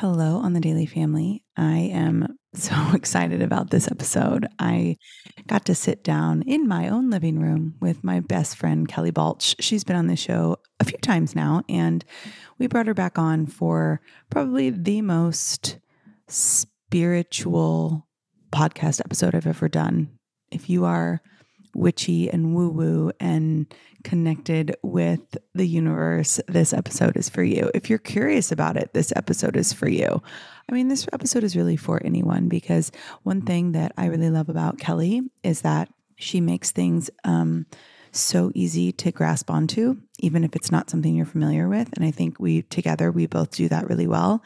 Hello, on the Daily Family. I am so excited about this episode. I got to sit down in my own living room with my best friend, Kelly Balch. She's been on the show a few times now, and we brought her back on for probably the most spiritual podcast episode I've ever done. If you are witchy and woo woo and connected with the universe, this episode is for you. If you're curious about it, this episode is for you. I mean, this episode is really for anyone because one thing that I really love about Kelly is that she makes things um, so easy to grasp onto, even if it's not something you're familiar with. And I think we together, we both do that really well.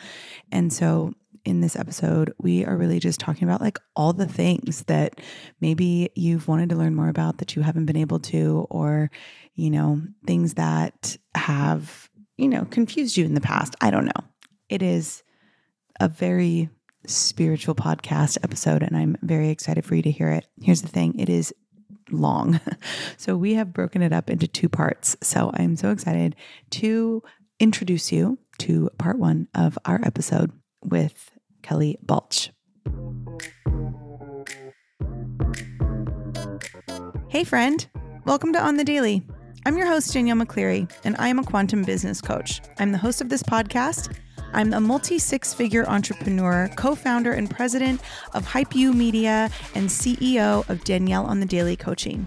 And so in this episode, we are really just talking about like all the things that maybe you've wanted to learn more about that you haven't been able to, or, you know, things that have, you know, confused you in the past. I don't know. It is a very spiritual podcast episode, and I'm very excited for you to hear it. Here's the thing it is long. So we have broken it up into two parts. So I'm so excited to introduce you to part one of our episode with Kelly Balch. Hey, friend. Welcome to On the Daily. I'm your host, Danielle McCleary, and I am a quantum business coach. I'm the host of this podcast. I'm a multi six figure entrepreneur, co founder and president of Hype You Media, and CEO of Danielle on the Daily Coaching.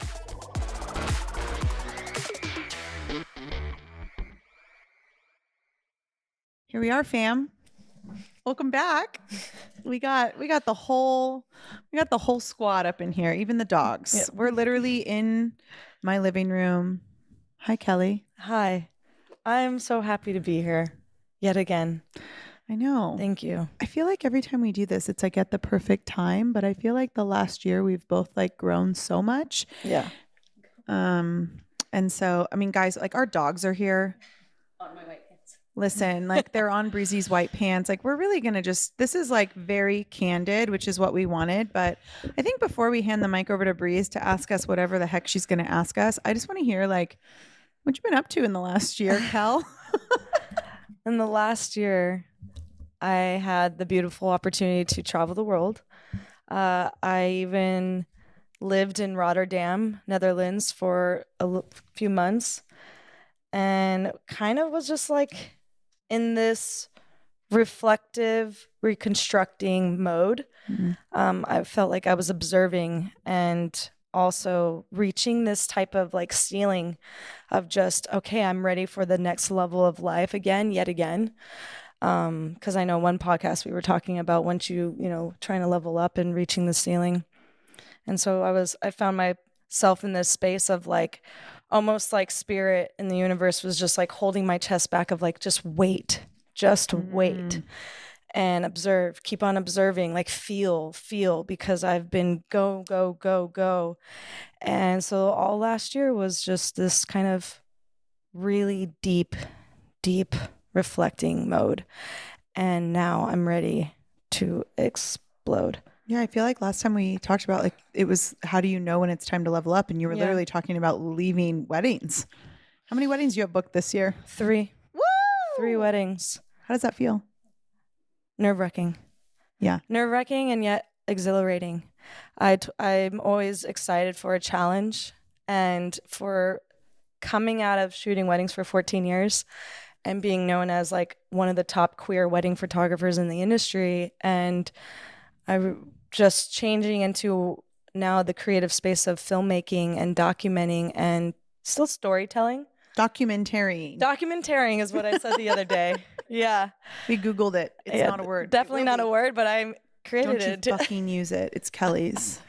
Here we are, fam. Welcome back. We got we got the whole we got the whole squad up in here, even the dogs. Yeah. We're literally in my living room. Hi, Kelly. Hi. I'm so happy to be here yet again. I know. Thank you. I feel like every time we do this, it's like at the perfect time. But I feel like the last year we've both like grown so much. Yeah. Um, and so I mean, guys, like our dogs are here. on my white pants. Listen, like they're on Breezy's white pants. Like we're really gonna just this is like very candid, which is what we wanted. But I think before we hand the mic over to Breeze to ask us whatever the heck she's gonna ask us, I just want to hear like what you been up to in the last year, Kel. In the last year, I had the beautiful opportunity to travel the world. Uh, I even lived in Rotterdam, Netherlands for a l- few months and kind of was just like in this reflective, reconstructing mode. Mhm. um, I felt like I was observing and also reaching this type of like ceiling of just, okay, I'm ready for the next level of life again, yet again. Um, because I know one podcast we were talking about once you, you know, trying to level up and reaching the ceiling. And so I was, I found myself in this space of like almost like spirit in the universe was just like holding my chest back of like, just wait, just wait Mm. and observe, keep on observing, like feel, feel, because I've been go, go, go, go. And so all last year was just this kind of really deep, deep reflecting mode. And now I'm ready to explode. Yeah, I feel like last time we talked about like it was how do you know when it's time to level up? And you were Yeah. literally talking about leaving weddings. How many weddings do you have booked this year? Three, Woo! three weddings. How does that feel? Nerve wracking. Yeah. Nerve wracking and yet exhilarating. I t- I'm always excited for a challenge and for coming out of shooting weddings for 14 years and being known as like one of the top queer wedding photographers in the industry. And I just changing into now the creative space of filmmaking and documenting and still storytelling. Documentary. Documentary is what I said the other day. Yeah. we Googled it. It's Yeah, not a word. Definitely not a word, but I'm created Don't you it. fucking use it. It's Kelly's.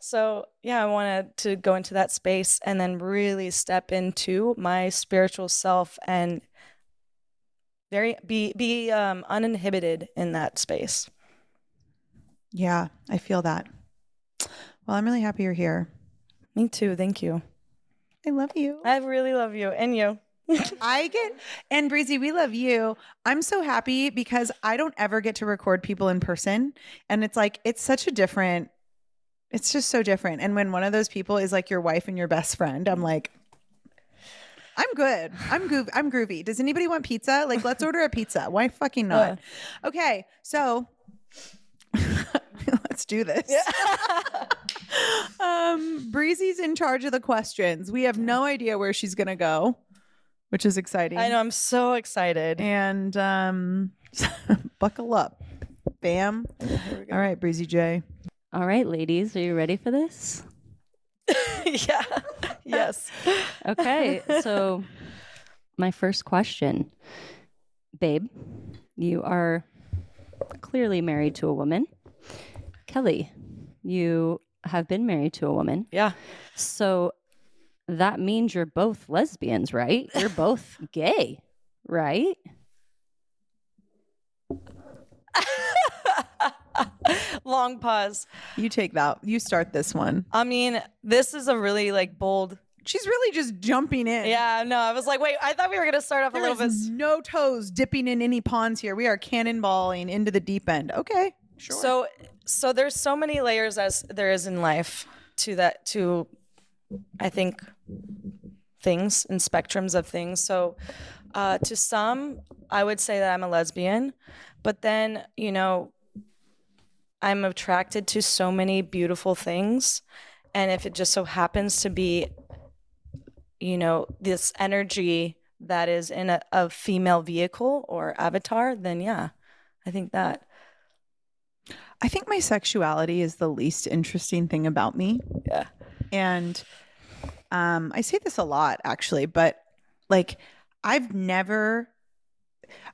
So, yeah, I wanted to go into that space and then really step into my spiritual self and very be be um uninhibited in that space Yeah, I feel that. Well, I'm really happy you're here. me too thank you I love you. i really love you and you I get and Breezy, we love you. I'm so happy because I don't ever get to record people in person. And it's like it's such a different it's just so different. And when one of those people is like your wife and your best friend, I'm like I'm good. I'm goo- I'm groovy. Does anybody want pizza? Like let's order a pizza. Why fucking not? Okay. So let's do this. um Breezy's in charge of the questions. We have no idea where she's going to go, which is exciting. i know i'm so excited And um, buckle up, bam. All right, Breezy J. All right, ladies, are you ready for this? yeah yes Okay, so my first question, babe, you are clearly married to a woman. Kelly, you have been married to a woman. yeah So that means you're both lesbians, right? You're both gay, right? long pause You take that. You start this one. i mean this is a really like bold She's really just jumping in. yeah no i was like wait i thought we were gonna start off a There little bit no toes dipping in any ponds here. We are cannonballing into the deep end. Okay, sure. So so there's so many layers as there is in life to that to I think things and spectrums of things. So uh, to some, I would say that I'm a lesbian, but then you know I'm attracted to so many beautiful things, and if it just so happens to be, you know, this energy that is in a, a female vehicle or avatar, then yeah, I think that. I think my sexuality is the least interesting thing about me. Yeah. And um, I say this a lot actually, but like I've never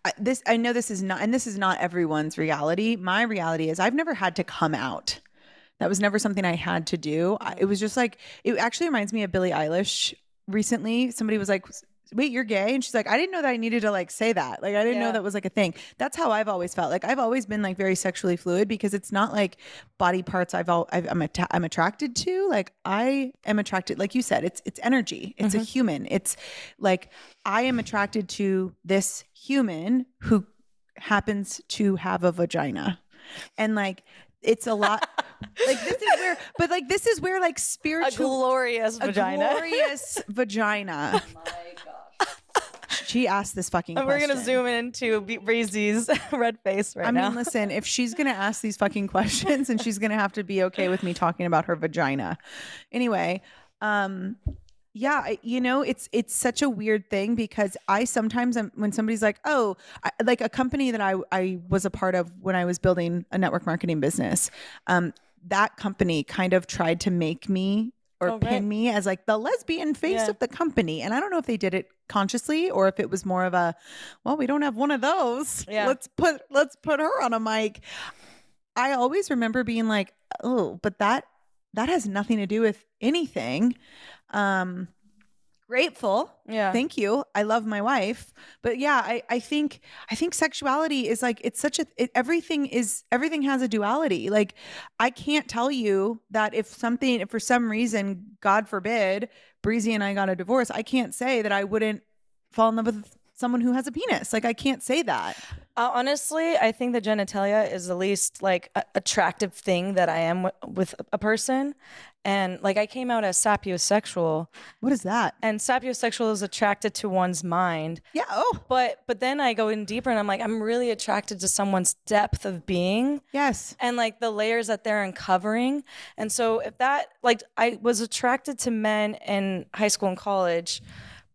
I, this I know this is not and this is not everyone's reality. My reality is I've never had to come out. That was never something I had to do. I, it was just like it actually reminds me of Billie Eilish recently. Somebody was like Wait, you're gay? And she's like, I didn't know that I needed to like say that. Like, I didn't know that was like a thing. That's how I've always felt. Like, I've always been like very sexually fluid because it's not like body parts I've all I've, I'm atta- I'm attracted to. Like, I am attracted. Like you said, it's it's energy. It's a mm-hmm. human. It's like I am attracted to this human who happens to have a vagina, and like it's a lot. like this is where, but like this is where like A spiritual glorious a vagina. glorious vagina. She asked this fucking And we're question. gonna zoom into B- Breezy's red face right I now. mean, listen, if she's going to ask these fucking questions and she's going to have to be okay with me talking about her vagina. Anyway, um yeah, you know, it's it's such a weird thing because I sometimes am, when somebody's like, "Oh, I, like a company that I I was a part of when I was building a network marketing business." Um that company kind of tried to make me or Oh, pin right. me as like the lesbian face Yeah. of the company. And I don't know if they did it consciously or if it was more of a, well, we don't have one of those. Yeah. Let's put let's put her on a mic. I always remember being like, oh, but that that has nothing to do with anything. Um grateful. yeah. Thank you. I love my wife. But yeah, I, I think I think sexuality is like it's such a it, everything is everything has a duality. Like I can't tell you that if something if for some reason, God forbid, Breezy and I got a divorce, I can't say that I wouldn't fall in love with someone who has a penis. Like I can't say that. Uh, honestly, I think the genitalia is the least like a- attractive thing that I am w- with a person, and like I came out as sapiosexual, What is that? and sapiosexual is attracted to one's mind. Yeah. Oh, But but then I go in deeper, and I'm like I'm really attracted to someone's depth of being. yes. and like the layers that they're uncovering. And so if that like I was attracted to men in high school and college,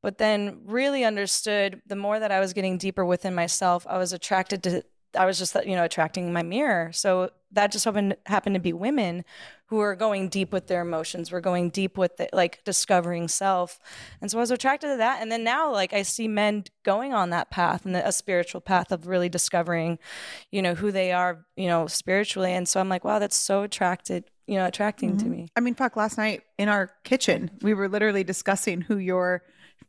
but then really understood the more that I was getting deeper within myself, I was attracted to I was just you know attracting my mirror. So that just happened happened to be women who are going deep with their emotions. We're going deep with the, like discovering self. And so I was attracted to that. And then now like I see men going on that path and a spiritual path of really discovering, you know, who they are, you know, spiritually. And so I'm like, wow, that's so attracted, you know, attracting to mm-hmm. me. I mean, fuck, last night in our kitchen, we were literally discussing who your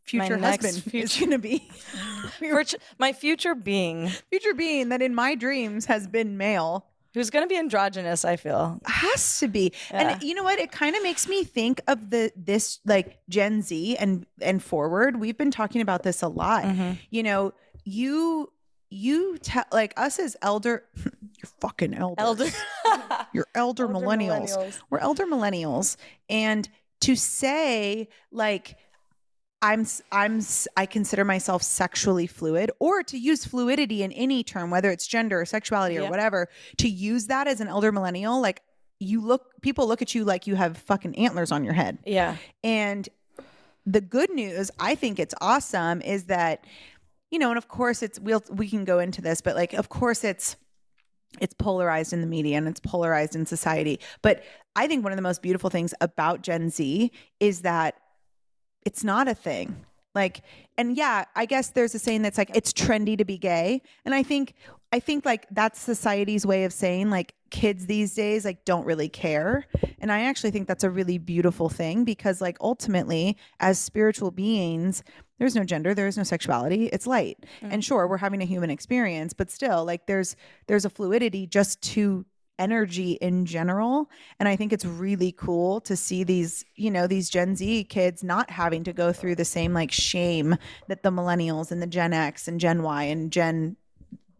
future next husband is future- going to be. My future being, future being that in my dreams has been male. who's going to be androgynous, I feel. has to be Yeah. and you know what it kind of makes me think of the this like gen z and and forward we've been talking about this a lot Mhm. you know you you tell like us as elder you're fucking elder Elder. you're elder, Elder millennials. millennials. we're elder millennials and to say like I'm I'm I consider myself sexually fluid or to use fluidity in any term whether it's gender or sexuality or Yep. whatever to use that as an elder millennial like you look people look at you like you have fucking antlers on your head yeah. and the good news, I think it's awesome, is that, you know, and of course it's we'll we can go into this, but like of course it's it's polarized in the media and it's polarized in society. But I think one of the most beautiful things about Gen Z is that it's not a thing. Like, and yeah, I guess there's a saying that's like it's trendy to be gay. And I think I think like that's society's way of saying like kids these days like don't really care. And I actually think that's a really beautiful thing because like ultimately as spiritual beings, there's no gender, there's no sexuality, it's light. Mm. And sure, we're having a human experience, but still like there's there's a fluidity just to energy in general and i think it's really cool to see these you know these gen z kids not having to go through the same like shame that the millennials and the gen x and gen y and gen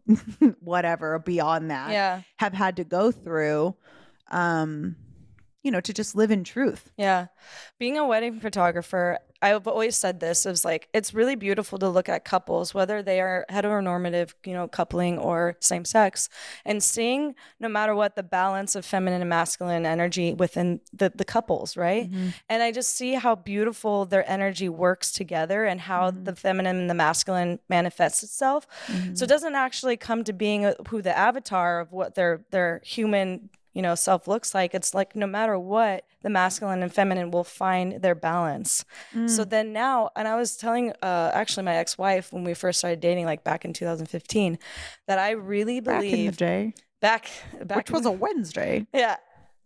whatever beyond that Yeah. have had to go through um you know to just live in truth Yeah. Being a wedding photographer, I've always said this is like it's really beautiful to look at couples, whether they are heteronormative, you know, coupling or same sex, and seeing no matter what the balance of feminine and masculine energy within the, the couples, right? Mm-hmm. And I just see how beautiful their energy works together and how mm-hmm. the feminine and the masculine manifests itself. So mm-hmm. it doesn't actually come to being a, who the avatar of what their their human you know self looks like it's like no matter what the masculine and feminine will find their balance. So then now and i was telling uh actually my ex-wife when we first started dating like back in 2015 that i really back in the believe day. back back which was a wednesday. Yeah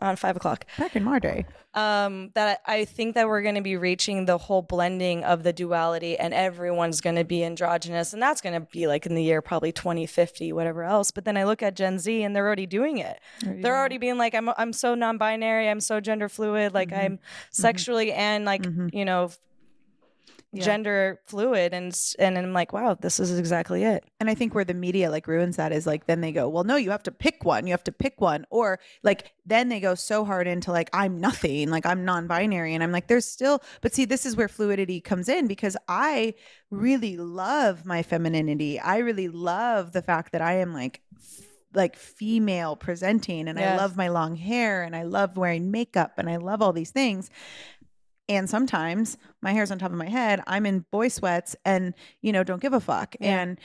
on five o'clock. Back in my day. Um, that I think that we're going to be reaching the whole blending of the duality, and everyone's going to be androgynous, and that's going to be like in the year probably 2050, whatever else. But then I look at Gen Z, and they're already doing it. They're already being like, I'm I'm so non-binary, I'm so gender fluid, like mm-hmm. I'm mm-hmm. sexually and like mm-hmm. you know. Yeah. Gender fluid, and and I'm like, wow, this is exactly it. And I think where the media like ruins that is like then they go, well, no, you have to pick one. You have to pick one. Or like then they go so hard into like, I'm nothing, like I'm non binary. And I'm like, there's still, but see, this is where fluidity comes in because I really love my femininity. I really love the fact that I am like, like female presenting and I love my long hair and I love wearing makeup and I love all these things. And sometimes my hair's on top of my head. I'm in boy sweats and, you know, don't give a fuck. Yeah. And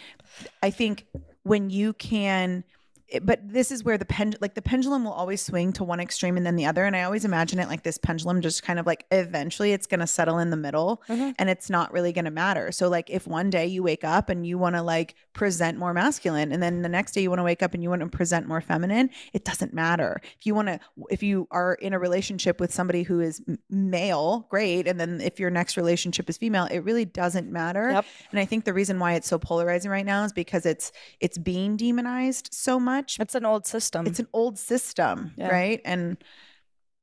I think when you can, it- but this is where the pen, like the pendulum will always swing to one extreme and then the other. And I always imagine it like this pendulum just kind of like eventually it's going to settle in the middle Mhm. and it's not really going to matter. So, like, if one day you wake up and you want to like present more masculine and then the next day you want to wake up and you want to present more feminine, it doesn't matter. If you want to, if you are in a relationship with somebody who is male, great. And then if your next relationship is female, it really doesn't matter. Yep. And I think the reason why it's so polarizing right now is because it's it's being demonized so much. It's an old system. It's an old system, Yeah. right? And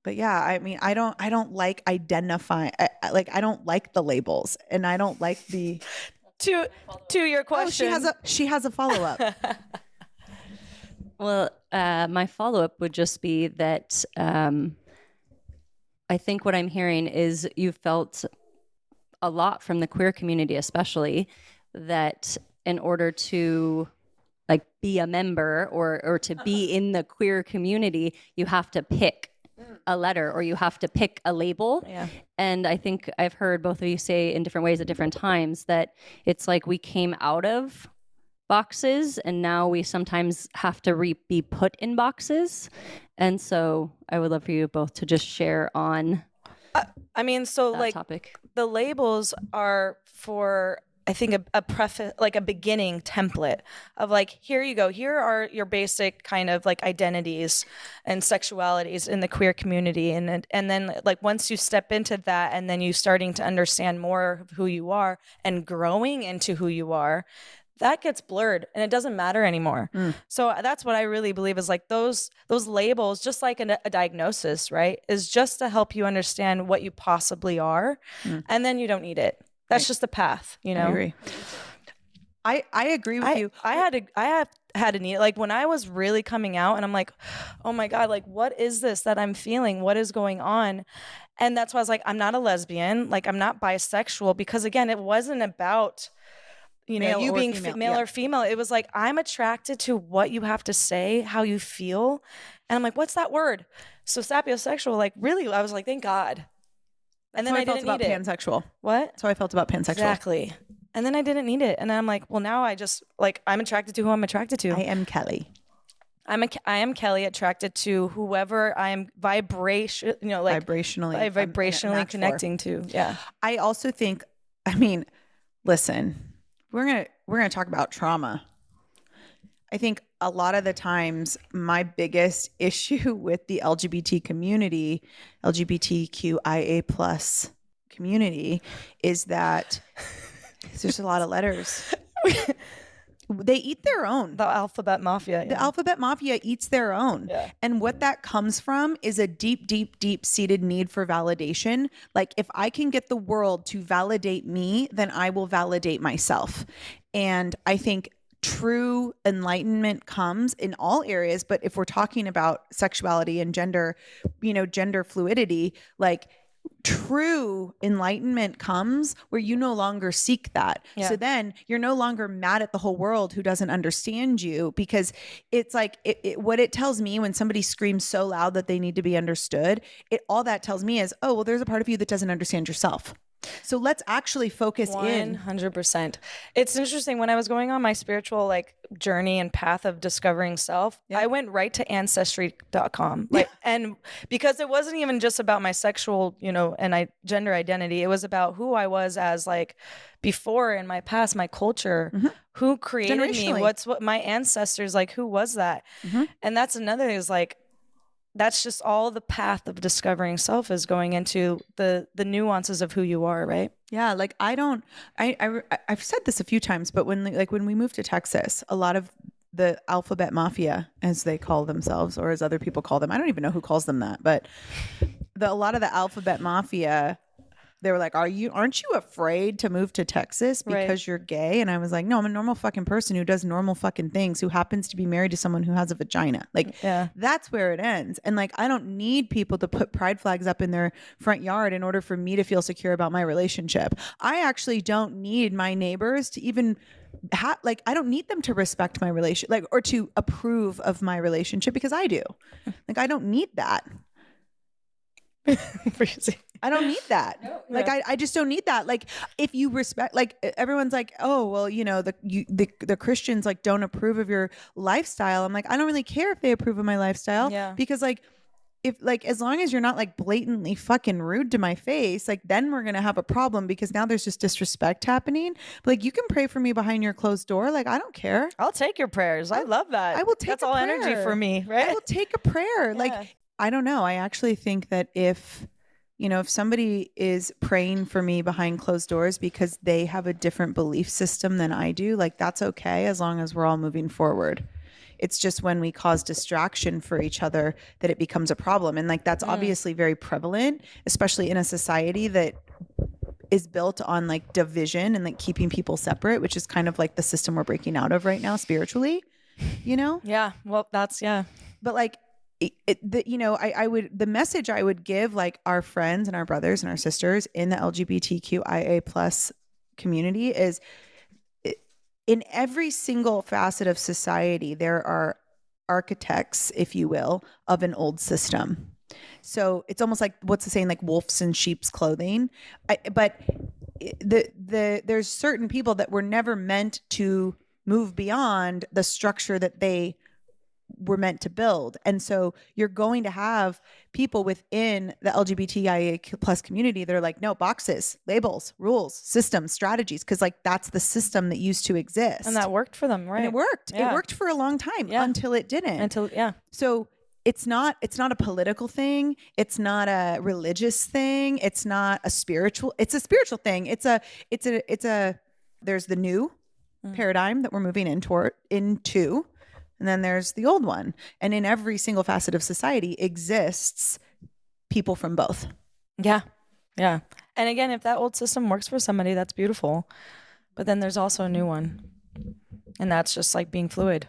but yeah, I mean, I don't I don't like identify I, I- like I don't like the labels and I don't like the to to your Oh, question. she has a she has a follow-up. Well, uh, my follow up would just be that um, I think what I'm hearing is you felt a lot from the queer community, especially that in order to like be a member or or to be uh-huh. in the queer community, you have to pick mm. a letter or you have to pick a label. yeah. And I think I've heard both of you say in different ways at different times that it's like we came out of boxes and now we sometimes have to re- be put in boxes. And so I would love for you both to just share on uh, I mean, so like topic. the labels are for I think a, a preface, like a beginning template of like, here you go. Here are your basic kind of like identities and sexualities in the queer community, and and- and then like once you step into that, and then you starting to understand more of who you are and growing into who you are, that gets blurred and it doesn't matter anymore. So uh, that's what I really believe is like those those labels, just like a, a diagnosis, right, is just to help you understand what you possibly are, and then you don't need it. That's just the path, you know. I agree. I, I agree with I, you. I had to I have had a need like when I was really coming out and I'm like, oh my God, like what is this that I'm feeling? What is going on? And that's why I was like, I'm not a lesbian, like I'm not bisexual, because again, it wasn't about you know Male you being female, fe- male yeah. or female. It was like I'm attracted to what you have to say, how you feel. And I'm like, what's that word? So sapiosexual, like really, I was like, thank God. And then how I, felt didn't about need it. pansexual. What? That's how I felt about pansexual. Exactly. And then I didn't need it. And then I'm like, well, now I just like I'm attracted to who I'm attracted to. I am Kelly. I'm a I am Kelly attracted to whoever I am vibration, you know, like vibrationally. a vibrationally match for. connecting to. Yeah. I also think, I mean, listen, we're gonna we're gonna talk about trauma. I think a lot of the times my biggest issue with the LGBT community, LGBTQIA plus community, is that there's a lot of letters. they eat their own. The alphabet mafia. The alphabet mafia eats their own. Yeah. And what that comes from is a deep, deep, deep seated need for validation. Like, if I can get the world to validate me, then I will validate myself. And I think true enlightenment comes in all areas. But if we're talking about sexuality and gender, you know, gender fluidity, like, true enlightenment comes where you no longer seek that. Yeah. So then you're no longer mad at the whole world who doesn't understand you because it's like it, it, what it tells me when somebody screams so loud that they need to be understood. It all that tells me is, oh, well, there's a part of you that doesn't understand yourself. So let's actually focus One in. hundred percent. It's interesting when I was going on my spiritual like journey and path of discovering self. I went right to ancestry.com, like, and because it wasn't even just about my sexual, you know, and I gender identity. It was about who I was as like before in my past, my culture, who created me, what's what my ancestors like, who was that, Mhm. and that's another thing is like that's just all the path of discovering self is going into the the nuances of who you are right Yeah, like I don't. I, I I've said this a few times, but when like when we moved to Texas, a lot of the alphabet mafia, as they call themselves, or as other people call them, I don't even know who calls them that, but the a lot of the alphabet mafia, they were like, "Are you? Aren't you afraid to move to Texas Right. because you're gay?" And I was like, "No, I'm a normal fucking person who does normal fucking things, who happens to be married to someone who has a vagina. Like, yeah that's where it ends. And like, I don't need people to put pride flags up in their front yard in order for me to feel secure about my relationship. I actually don't need my neighbors to even have, like, I don't need them to respect my relation, like, or to approve of my relationship because I do. Hmm. Like, I don't need that. I don't need that. Like I, I just don't need that. Like if you respect like everyone's like, "Oh, well, you know, the you the, the Christians like don't approve of your lifestyle." I'm like, "I don't really care if they approve of my lifestyle Yeah. because like if like as long as you're not like blatantly fucking rude to my face, like then we're going to have a problem because now there's just disrespect happening. But like you can pray for me behind your closed door, like I don't care. i'll take your prayers i love that I will take that's a all energy for me right I will take a prayer. Yeah. Like I don't know. I actually think that if you know, if somebody is praying for me behind closed doors because they have a different belief system than I do, like that's okay as long as we're all moving forward. It's just when we cause distraction for each other that it becomes a problem. And like that's mm. obviously very prevalent, especially in a society that is built on like division and like keeping people separate, which is kind of like the system we're breaking out of right now spiritually, you know? yeah well that's yeah but like it, it, the, you know I, I would the message i would give like our friends and our brothers and our sisters in the lgbtqia plus community is in every single facet of society there are architects if you will of an old system. So it's almost like what's the saying like wolves in sheep's clothing? I, but the the there's certain people that were never meant to move beyond the structure that they we're meant to build. And so you're going to have people within the LGBTIA plus community that are like, no, boxes, labels, rules, systems, strategies, because like that's the system that used to exist. And that worked for them, right? And it worked. Yeah. It worked for a long time Yeah. until it didn't. Until yeah. so it's not it's not a political thing it's not a religious thing it's not a spiritual it's a spiritual thing it's a it's a it's a there's the new Mm. paradigm that we're moving in toward into and then there's the old one and in every single facet of society exists people from both Yeah. Yeah. And again, if that old system works for somebody, that's beautiful. But then there's also a new one. And that's just like being fluid,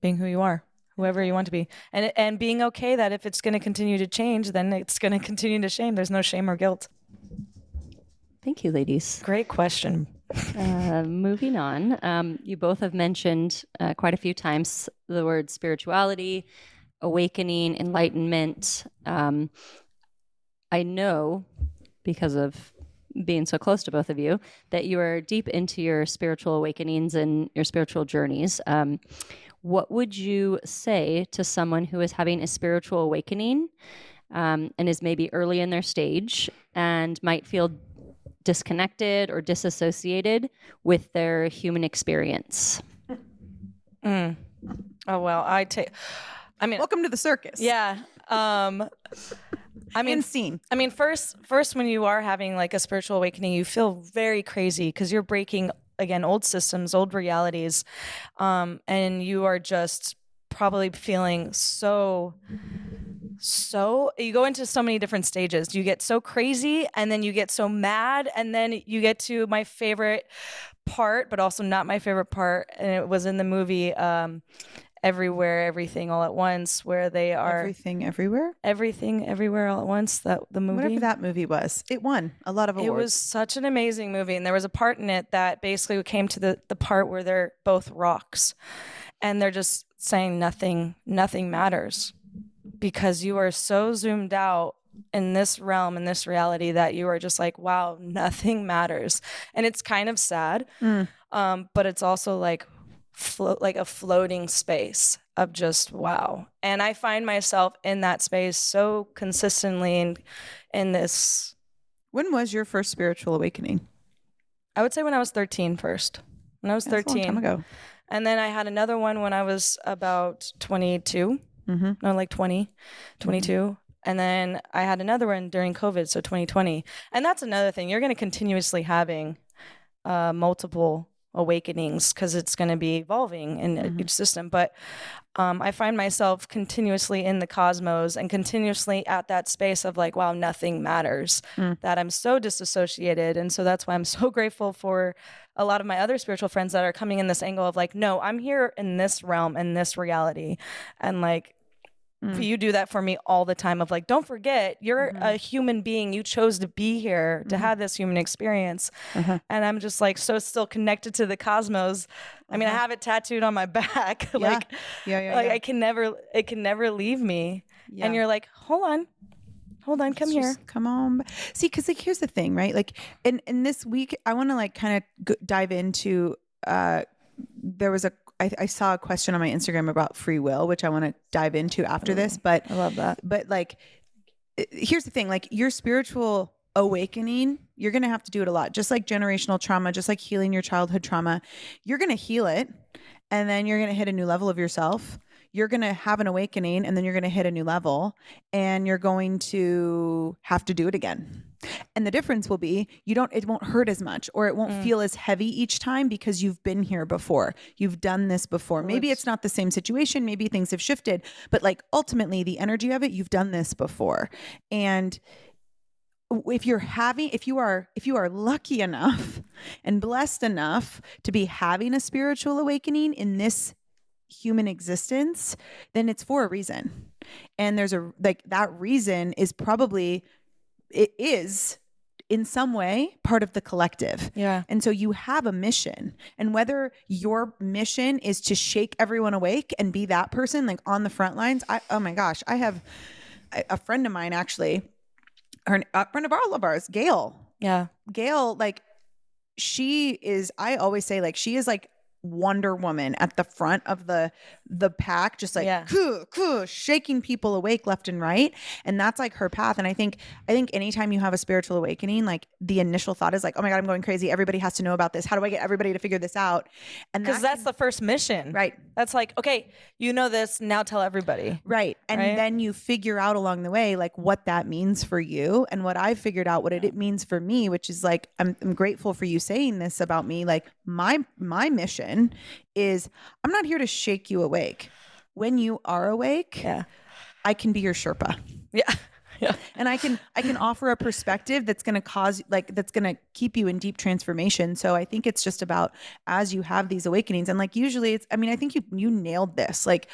being who you are, whoever you want to be. And and being okay that if it's going to continue to change, then it's going to continue to shame. There's no shame or guilt. Thank you, ladies. Great question. Uh, moving on, um, you both have mentioned uh, quite a few times the word spirituality, awakening, enlightenment. Um, I know because of being so close to both of you that you are deep into your spiritual awakenings and your spiritual journeys. Um, what would you say to someone who is having a spiritual awakening um, and is maybe early in their stage and might feel disconnected or disassociated with their human experience. Mm. Oh well, I take. I mean, welcome to the circus yeah. Um, I mean, in scene I mean, first, first, when you are having like a spiritual awakening, you feel very crazy because you're breaking again old systems, old realities, um, and you are just probably feeling so so you go into so many different stages. You get so crazy and then you get so mad and then you get to my favorite part but also not my favorite part and it was in the movie um everywhere everything all at once where they are everything everywhere? Everything everywhere all at once that the movie. Whatever that movie was. It won a lot of awards it was such an amazing movie and there was a part in it that basically came to the the part where they're both rocks and they're just saying nothing nothing matters because you are so zoomed out in this realm in this reality that you are just like wow nothing matters. And it's kind of sad Mm. um, but it's also like float like a floating space of just wow. And i find myself in that space so consistently in in this when was your first spiritual awakening? I would say when i was 13 first. When i was That's a 13 long time ago. And then i had another one when i was about 22 mm-hmm. no like 20 22 and then i had another one during covid so 2020 and that's another thing you're going to continuously having uh, multiple awakenings because it's going to be evolving in Mhm. each system but um, i find myself continuously in the cosmos and continuously at that space of like wow nothing matters Mm. that i'm so disassociated and so that's why i'm so grateful for a lot of my other spiritual friends that are coming in this angle of like no i'm here in this realm in this reality and like Mm. you do that for me all the time of like don't forget you're Mhm. a human being you chose to be here to Mhm. have this human experience Uh-huh. and i'm just like so still connected to the cosmos i mean i Uh-huh. have it tattooed on my back like yeah yeah, like yeah. i can never it can never leave me Yeah. and you're like hold on hold on come here come on. See, because like here's the thing, right? Like in in this week, I want to like kind of g- dive into. uh There was a I, I saw a question on my Instagram about free will, which I want to dive into after this. Mm, but i love that but like, here's the thing: like your spiritual awakening, you're gonna have to do it a lot. Just like generational trauma, just like healing your childhood trauma, you're gonna heal it, and then you're gonna hit a new level of yourself you're going to have an awakening and then you're going to hit a new level and you're going to have to do it again. And the difference will be you don't it won't hurt as much or it won't Mm. feel as heavy each time because you've been here before. You've done this before. Maybe it's- it's not the same situation, maybe things have shifted, but like ultimately the energy of it, you've done this before. And if you're having if you are if you are lucky enough and blessed enough to be having a spiritual awakening in this human existence then it's for a reason and there's a like that reason is probably it is in some way part of the collective yeah and so you have a mission. And whether your mission is to shake everyone awake and be that person like on the front lines, I oh my gosh, I have a, friend of mine actually, her a friend of all of ours, Gail. yeah Gail, like she is, I always say, like, she is like Wonder Woman at the front of the the pack, just like Yeah. "Kuh, kuh," shaking people awake left and right. And that's like her path. And I think I think anytime you have a spiritual awakening, like the initial thought is like, oh my God, I'm going crazy. Everybody has to know about this. How do I get everybody to figure this out? And Because that that's the first mission. Right. That's like, okay, you know this, now tell everybody. Right. And Right? then you figure out along the way, like what that means for you and what I've figured out what it, it means for me, which is like, I'm, I'm grateful for you saying this about me. Like my, my mission is I'm not here to shake you awake. When you are awake, Yeah. I can be your Sherpa Yeah. Yeah. and I can, I can offer a perspective that's going to cause like, that's going to keep you in deep transformation. So I think it's just about as you have these awakenings and like, usually it's, I mean, I think you, you nailed this. Like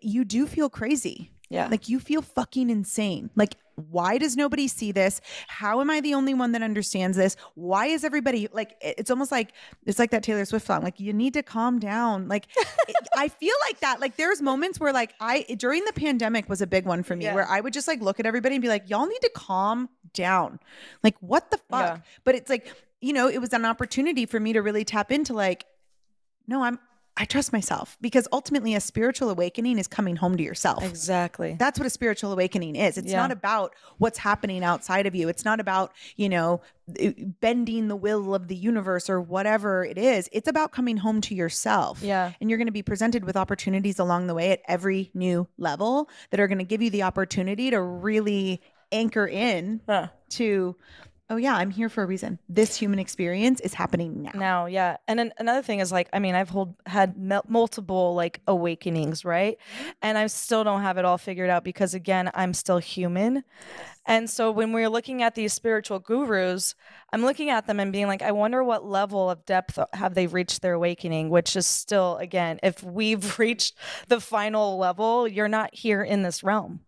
you do feel crazy. Yeah. Like you feel fucking insane. Like, why does nobody see this? How am I the only one that understands this? Why is everybody like, it's almost like, it's like that Taylor Swift song. Like, you need to calm down. Like, it- I feel like that. Like, there's moments where, like, I, during the pandemic was a big one for me Yeah. where I would just like look at everybody and be like, y'all need to calm down. Like, what the fuck? Yeah. But it's like, you know, it was an opportunity for me to really tap into like, no, I'm, I trust myself because ultimately a spiritual awakening is coming home to yourself. Exactly. That's what a spiritual awakening is. It's Yeah. not about what's happening outside of you. It's not about, you know, uh, bending the will of the universe or whatever it is. It's about coming home to yourself. Yeah. And you're going to be presented with opportunities along the way at every new level that are going to give you the opportunity to really anchor in Huh. to, oh, yeah, I'm here for a reason. This human experience is happening now. now yeah. And then another thing is like i mean i've hold, had multiple like awakenings right? Mm-hmm. And i still don't have it all figured out because again i'm still human. And so when we're looking at these spiritual gurus i'm looking at them and being like i wonder what level of depth have they reached their awakening which is still again if we've reached the final level you're not here in this realm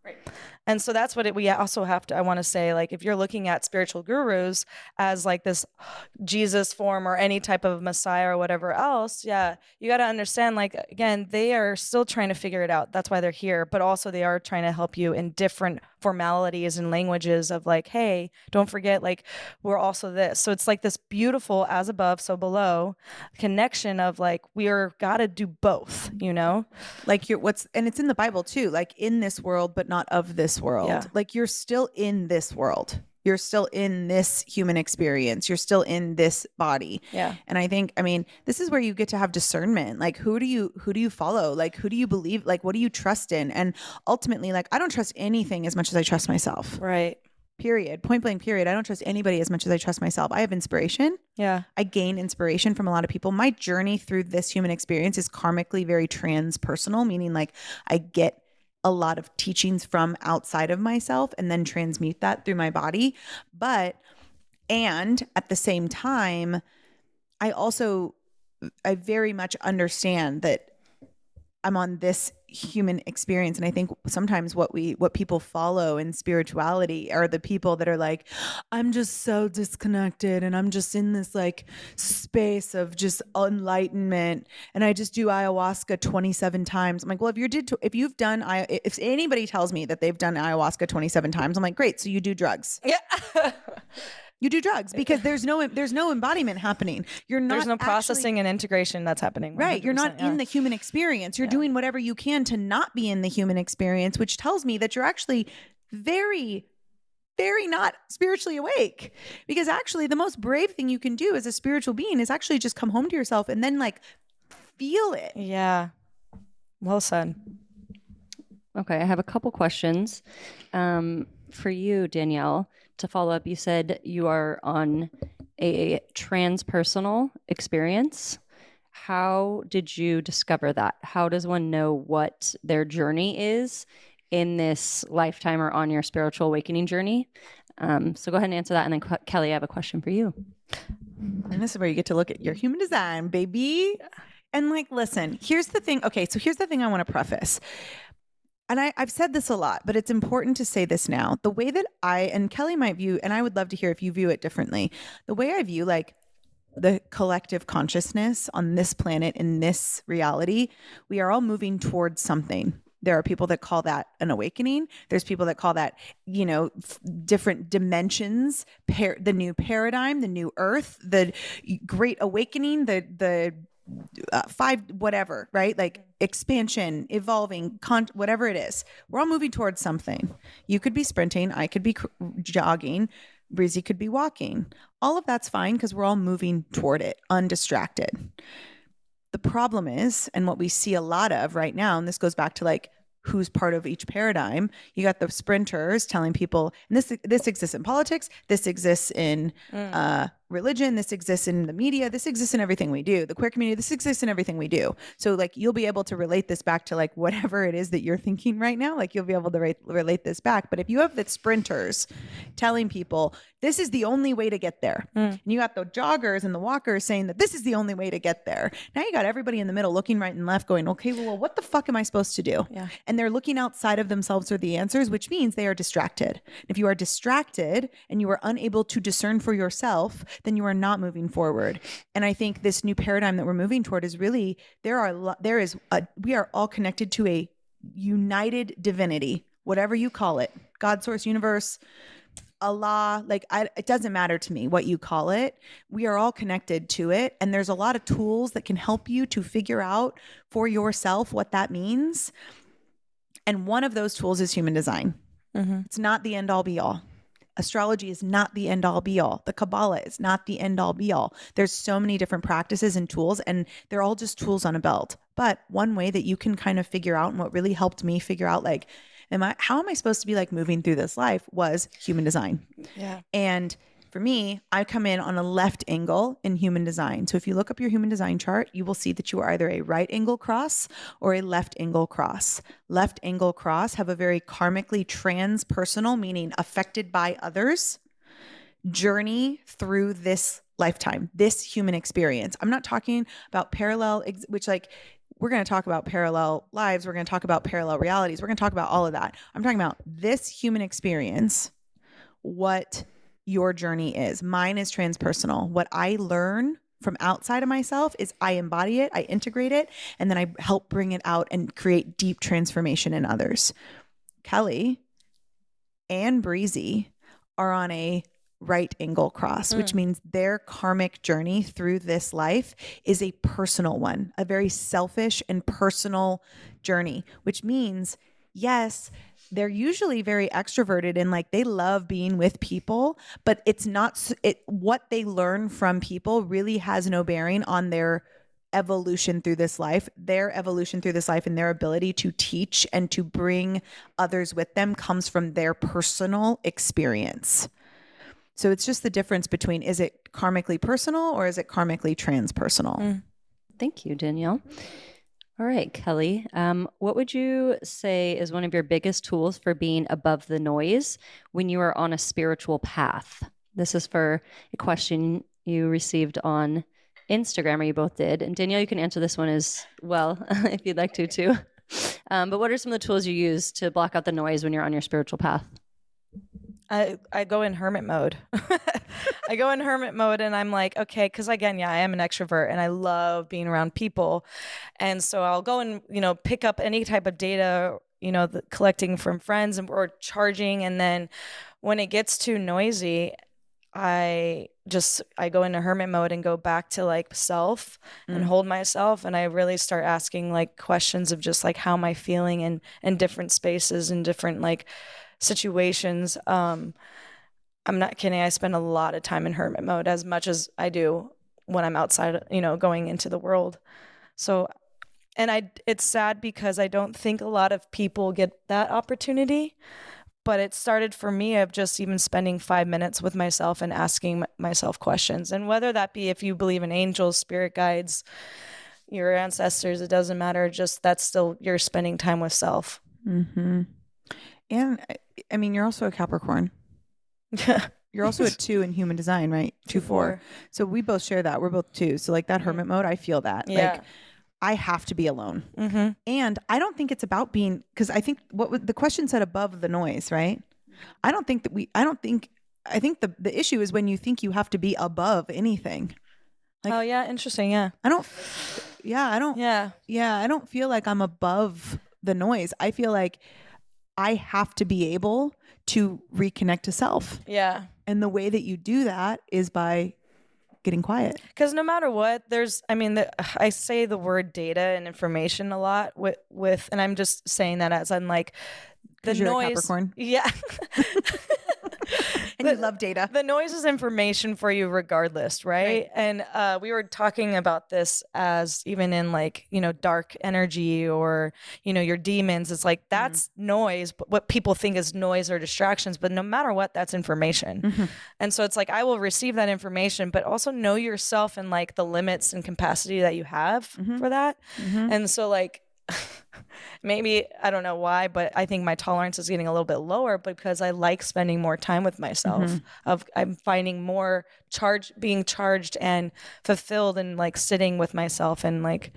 and so that's what it, we also have to, I want to say, like, if you're looking at spiritual gurus as like this Jesus form or any type of Messiah or whatever else, yeah, you got to understand, like, again, they are still trying to figure it out. That's why they're here. But also, they are trying to help you in different formalities and languages of like, hey, don't forget, like, we're also this. So it's like this beautiful as above, so below connection of like, we are got to do both, you know? like you're what's and it's in the bible too like in this world but not of this world Yeah. like you're still in this world you're still in this human experience. You're still in this body. Yeah. and i think i mean this is where you get to have discernment. Like who do you who do you follow? Like who do you believe like what do you trust in? And ultimately like i don't trust anything as much as i trust myself. Right. period. Point blank period. I don't trust anybody as much as i trust myself. I have inspiration. Yeah. I gain inspiration from a lot of people. My journey through this human experience is karmically very transpersonal, meaning like I get a lot of teachings from outside of myself and then transmute that through my body. But, and at the same time, I also, I very much understand that I'm on this human experience and I think sometimes what we what people follow in spirituality are the people that are like I'm just so disconnected and I'm just in this like space of just enlightenment and I just do ayahuasca 27 times. I'm like, well, if you did if you've done I if anybody tells me that they've done ayahuasca 27 times, I'm like, great, so you do drugs. Yeah. You do drugs because there's no there's no embodiment happening. You're not There's no actually- processing and integration that's happening. Right. You're not yeah. in the human experience. You're doing whatever you can to not be in the human experience, which tells me that you're actually very, very not spiritually awake. Because actually, the most brave thing you can do as a spiritual being is actually just come home to yourself and then like feel it. Yeah. Well said. Okay, I have a couple questions um, for you, Danielle. To follow up, you said you are on a transpersonal experience. How did you discover that? How does one know what their journey is in this lifetime or on your spiritual awakening journey? Um, so go ahead and answer that. And then, Ke- Kelly, I have a question for you. And this is where you get to look at your human design, baby. And like, listen, here's the thing. Okay, so here's the thing I want to preface. And I, I've said this a lot, but it's important to say this now. The way that I and Kelly might view, and I would love to hear if you view it differently, the way I view like the collective consciousness on this planet in this reality, we are all moving towards something. There are people that call that an awakening. There's people that call that, you know, f- different dimensions, par- the new paradigm, the new earth, the great awakening, the the uh, five whatever, right? Like expansion, evolving, con- whatever it is. We're all moving towards something. You could be sprinting, I could be cr- jogging, Breezy could be walking. All of that's fine because we're all moving toward it, undistracted. The problem is, and what we see a lot of right now, and this goes back to like who's part of each paradigm. You got the sprinters telling people, and this this exists in politics, this exists in uh, religion, this exists in the media, this exists in everything we do. The queer community, this exists in everything we do. So like you'll be able to relate this back to like whatever it is that you're thinking right now. Like you'll be able to re- relate this back. But if you have the sprinters telling people this is the only way to get there, hmm. and you got the joggers and the walkers saying that this is the only way to get there. Now you got everybody in the middle looking right and left, going, okay, well, what the fuck am I supposed to do? Yeah. and they're looking outside of themselves for the answers, which means they are distracted. If you are distracted and you are unable to discern for yourself, then you are not moving forward. And I think this new paradigm that we're moving toward is really there are there is a, we are all connected to a united divinity, whatever you call it, God, source, universe. Allah, like I, it doesn't matter to me what you call it. We are all connected to it, and there's a lot of tools that can help you to figure out for yourself what that means. And one of those tools is human design. Mhm. It's not the end all be all. Astrology is not the end all be all. The Kabbalah is not the end all be all. There's so many different practices and tools, and they're all just tools on a belt. But one way that you can kind of figure out, and what really helped me figure out, like, am I, how am I supposed to be like moving through this life was human design. Yeah. And for me, I come in on a left angle in human design. So if you look up your human design chart, you will see that you are either a right angle cross or a left angle cross. Left angle cross have a very karmically transpersonal, meaning affected by others, journey through this lifetime, this human experience. I'm not talking about parallel, which like we're going to talk about parallel lives. We're going to talk about parallel realities. We're going to talk about all of that. I'm talking about this human experience, what your journey is. Mine is transpersonal. What I learn from outside of myself is I embody it, I integrate it, and then I help bring it out and create deep transformation in others. Kelly and Breezy are on a right angle cross, which hmm. means their karmic journey through this life is a personal one, a very selfish and personal journey, which means, yes, they're usually very extroverted and like they love being with people, but it's not it what they learn from people really has no bearing on their evolution through this life. Their evolution through this life and their ability to teach and to bring others with them comes from their personal experience. So it's just the difference between is it karmically personal or is it karmically transpersonal? Mm. Thank you, Danielle. All right, Kelly. Um, what would you say is one of your biggest tools for being above the noise when you are on a spiritual path? This is for a question you received on Instagram, or you both did. And Danielle, you can answer this one as well if you'd like to, too. Um, but what are some of the tools you use to block out the noise when you're on your spiritual path? I, I go in hermit mode. I go in hermit mode and I'm like, okay, because again, yeah, I am an extrovert and I love being around people. And so I'll go and, you know, pick up any type of data, you know, the, collecting from friends and or charging. And then when it gets too noisy, I just I go into hermit mode and go back to like self and mm. hold myself and I really start asking like questions of just like how am I feeling in in different spaces and different like situations. Um I'm not kidding. I spend a lot of time in hermit mode as much as I do when I'm outside, you know, going into the world. So and I it's sad because I don't think a lot of people get that opportunity but it started for me of just even spending five minutes with myself and asking myself questions. And whether that be if you believe in angels, spirit guides, your ancestors, it doesn't matter. Just that's still you're spending time with self. Mm-hmm. And I- I mean, you're also a Capricorn. Yeah. You're also a two in human design, right? Two, four. So we both share that. We're both two. So like that hermit mode, I feel that. Yeah. Like I have to be alone. Mm-hmm. And I don't think it's about being because I think what the question said above the noise, right? I don't think that we. I don't think. I think the the issue is when you think you have to be above anything. Like- oh yeah, interesting. Yeah, I don't. Yeah, I don't. yeah. Yeah, I don't feel like I'm above the noise. I feel like I have to be able to reconnect to self. Yeah. And the way that you do that is by getting quiet. Because no matter what, there's, I mean, the, I say the word data and information a lot with, with, and I'm just saying that as I'm like, the 'Cause you're a noise. Capricorn. Yeah. And you love data. the noise is information for you regardless right, Right. and uh, we were talking about this as even in like you know dark energy or you know your demons it's like that's noise but what people think is noise or distractions but no matter what that's information Mhm. and so it's like i will receive that information but also know yourself and like the limits and capacity that you have Mhm. for that Mhm. and so like maybe I don't know why, but I think my tolerance is getting a little bit lower because I like spending more time with myself. Mhm. Of I'm finding more charge being charged and fulfilled and like sitting with myself and like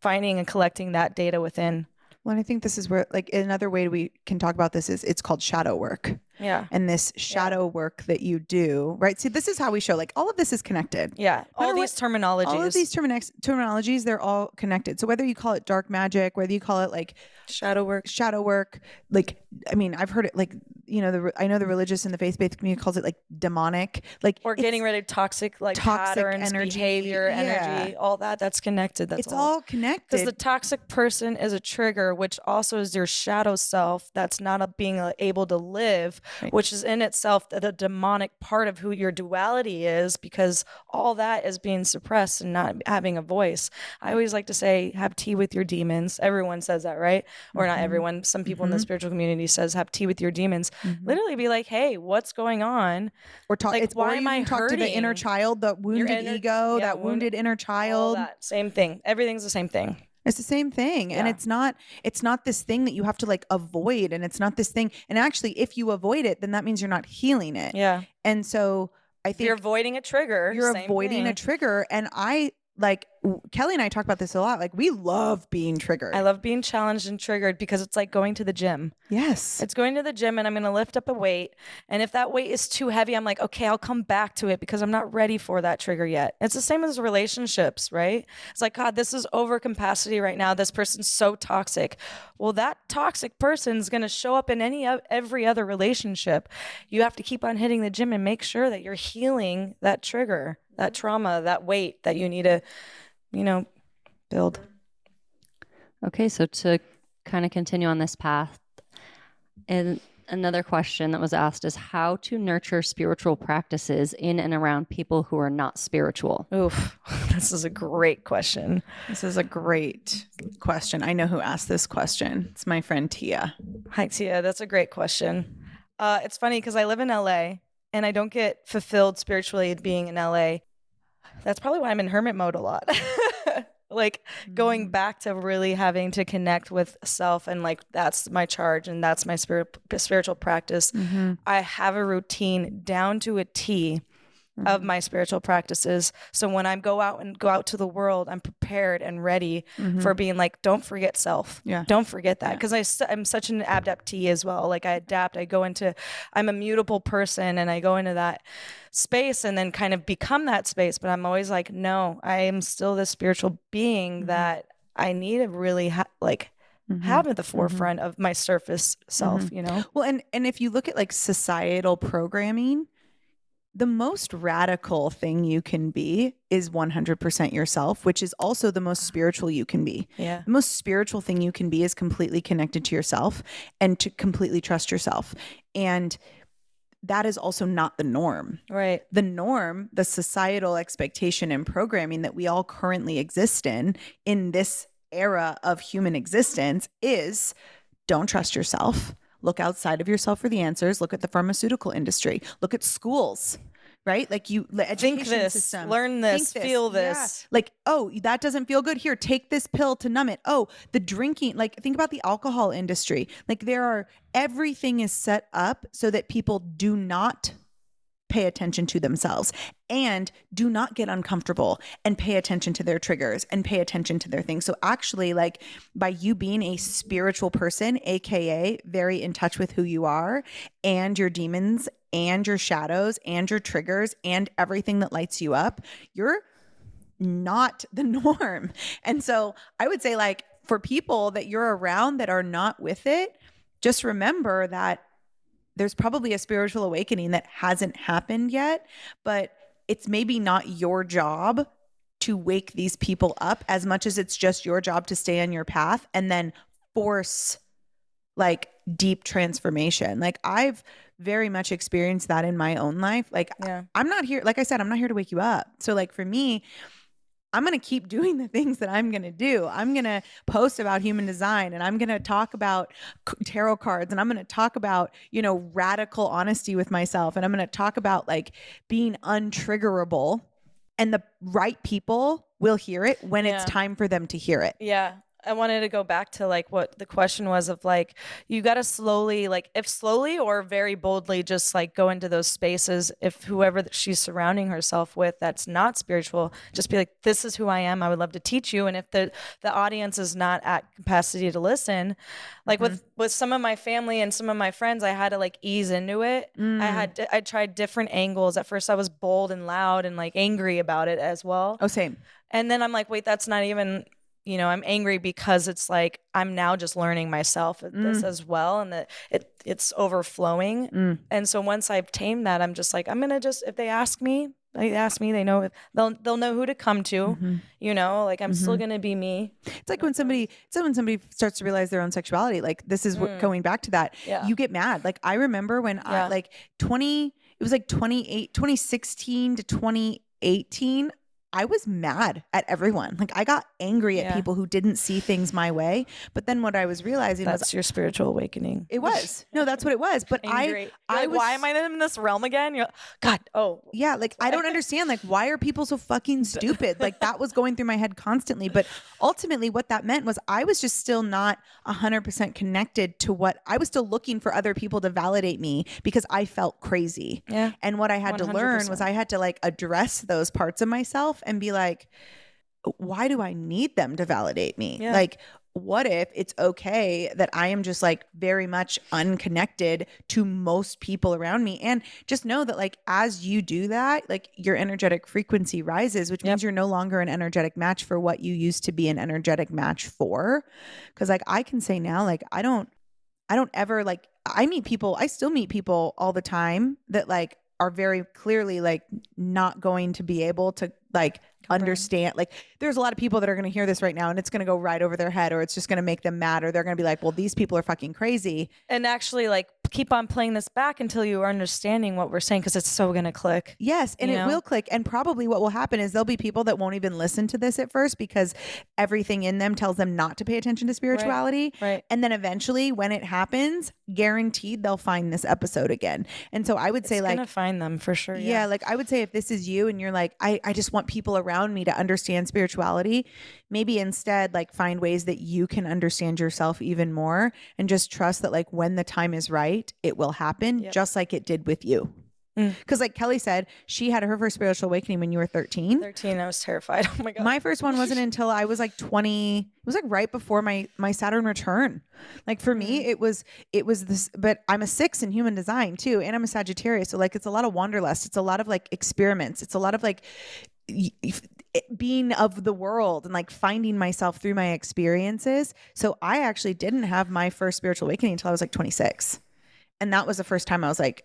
finding and collecting that data within. Well, I think this is where, like, another way we can talk about this is it's called shadow work. Yeah. And this shadow work that you do, right? See, this is how we show, like, all of this is connected. Yeah. All these terminologies. All of these terminex- terminologies, they're all connected. So whether you call it dark magic, whether you call it like shadow work. shadow work, like, I mean, I've heard it like, you know, the I know the religious and the faith-based community calls it like demonic, like Or getting rid of toxic like toxic patterns, energy, behavior, yeah. energy, all that. That's connected. That's It's all connected. Because the toxic person is a trigger, which also is your shadow self that's not a, being uh, able to live, Right. which is in itself the, the demonic part of who your duality is, because all that is being suppressed and not having a voice. I always like to say, have tea with your demons. Everyone says that, right? Or not Mhm. everyone. Some people in the Mhm. spiritual community says, have tea with your demons. Mhm. Literally be like, hey, what's going on? or talk, like, it's, why am I talk to the inner child, the wounded inner- ego, yeah, that wound- wounded inner child. same thing. Everything's the same thing. It's the same thing. And it's not it's not this thing that you have to like avoid and it's not this thing. And actually if you avoid it, then that means you're not healing it. Yeah. And so I think You're avoiding a trigger. you're avoiding a trigger and I like Kelly and I talk about this a lot. Like we love being triggered. I love being challenged and triggered because it's like going to the gym. yes. It's going to the gym and I'm going to lift up a weight. And if that weight is too heavy, I'm like, okay, I'll come back to it because I'm not ready for that trigger yet. It's the same as relationships, right? It's like, God, this is over capacity right now. This person's so toxic. Well, that toxic person's going to show up in any of every other relationship. You have to keep on hitting the gym and make sure that you're healing that trigger, that trauma, that weight that you need to, you know, build. Okay, so to kind of continue on this path, and another question that was asked is how to nurture spiritual practices in and around people who are not spiritual. Oof, this is a great question. This is a great question. I know who asked this question. It's my friend Tia. Hi, Tia. That's a great question. Uh, it's funny because I live in LA and I don't get fulfilled spiritually being in LA. That's probably why I'm in hermit mode a lot. like going back to really having to connect with self and like that's my charge and that's my spirit spiritual practice. Mm-hmm. I have a routine down to a T of my spiritual practices. So when I go out and go out to the world, I'm prepared and ready for being like, don't forget self. Mm-hmm. Yeah. Don't forget that. Yeah. Because I I'm such an adaptee as well. Like I adapt, I go into, I'm a mutable person and I go into that space and then kind of become that space. But I'm always like, no, I am still this spiritual being Mhm. that I need to really ha- like Mm-hmm. have at the forefront of my surface self, you know? Well, and and if you look at like societal programming, the most radical thing you can be is 100% yourself, which is also the most spiritual you can be. Yeah. The most spiritual thing you can be is completely connected to yourself and to completely trust yourself. And that is also not the norm. Right. The norm, the societal expectation and programming that we all currently exist in, in this era of human existence, is don't trust yourself. Look outside of yourself for the answers. Look at the pharmaceutical industry. Look at schools, right? Like you, the Think education this, system. learn this, Think feel Yeah. this. Like, oh, that doesn't feel good. Here, take this pill to numb it. Oh, the drinking, like, think about the alcohol industry. Like, there are, everything is set up so that people do not pay attention to themselves and do not get uncomfortable and pay attention to their triggers and pay attention to their things. So, actually, like, by you being a spiritual person, AKA very in touch with who you are and your demons and your shadows and your triggers and everything that lights you up, you're not the norm. And so I would say, like, for people that you're around that are not with it, just remember that there's probably a spiritual awakening that hasn't happened yet, but it's maybe not your job to wake these people up as much as it's just your job to stay on your path and then force like deep transformation. Like I've very much experienced that in my own life. Like Yeah. I'm not here, like I said, I'm not here to wake you up. So, like, for me, I'm going to keep doing the things that I'm going to do. I'm going to post about human design and I'm going to talk about tarot cards and I'm going to talk about, you know, radical honesty with myself and I'm going to talk about like being untriggerable and the right people will hear it when it's time for them to hear it. Yeah. I wanted to go back to like what the question was of like you got to slowly like if slowly or very boldly just like go into those spaces if whoever that she's surrounding herself with that's not spiritual just be like this is who I am. I would love to teach you. And if the the audience is not at capacity to listen like with mm-hmm. with some of my family and some of my friends I had to like ease into it. I mm. had I tried different angles. At first I was bold and loud and like angry about it as well. Oh, same. and then I'm like, wait, that's not even, you know, I'm angry because it's like I'm now just learning myself at this as well, and that it it's overflowing. Mm. And so once I've tamed that, I'm just like, I'm gonna just if they ask me, they ask me, they know they'll they'll know who to come to. Mm-hmm. You know, like I'm still gonna be me. It's like when somebody, it's like when somebody starts to realize their own sexuality. Like this is what going back to that. Mm. Yeah. You get mad. Like I remember when I like 20, it was like 28, 2016 to 2018. I was mad at everyone. Like I got angry at Yeah. people who didn't see things my way. But then what I was realizing was That's your spiritual awakening. it was. No, that's what it was. But Angry. I I like, was why am I in this realm again? You're God. Oh, yeah, like I don't understand. Like, why are people so fucking stupid? Like that was going through my head constantly. But ultimately, what that meant was I was just still not hundred percent connected to what I was still looking for other people to validate me because I felt crazy. Yeah. And what I had to learn was I had to like address those parts of myself and be like, why do I need them to validate me? Yeah. Like, what if it's okay that I am just like very much unconnected to most people around me? And just know that, like, as you do that, like your energetic frequency rises, which means you're no longer an energetic match for what you used to be an energetic match for. Cause, like, I can say now, like, I don't, I don't ever like, I meet people, I still meet people all the time that like are very clearly like not going to be able to like understand like there's a lot of people that are going to hear this right now and it's going to go right over their head or it's just going to make them mad or they're going to be like well these people are fucking crazy and actually like keep on playing this back until you are understanding what we're saying because it's so gonna click. yes and it know? will click and probably what will happen is there'll be people that won't even listen to this at first because everything in them tells them not to pay attention to spirituality Right. and then eventually when it happens guaranteed they'll find this episode again and so i would say like find them for sure. Yeah. like I would say if this is you and you're like, I, I just want people around me to understand spirituality, maybe instead like find ways that you can understand yourself even more and just trust that like when the time is right, it will happen Yep. just like it did with you. Mm. Because like Kelly said, she had her first spiritual awakening when you were 13. 13, I was terrified. Oh my god. My first one wasn't until I was like 20. It was like right before my my Saturn return. Like for me, it was it was this but I'm a 6 in human design too and I'm a Sagittarius. So like it's a lot of wanderlust. It's a lot of like experiments. It's a lot of like y- y- it- being of the world and like finding myself through my experiences. So I actually didn't have my first spiritual awakening until I was like 26. And that was the first time I was like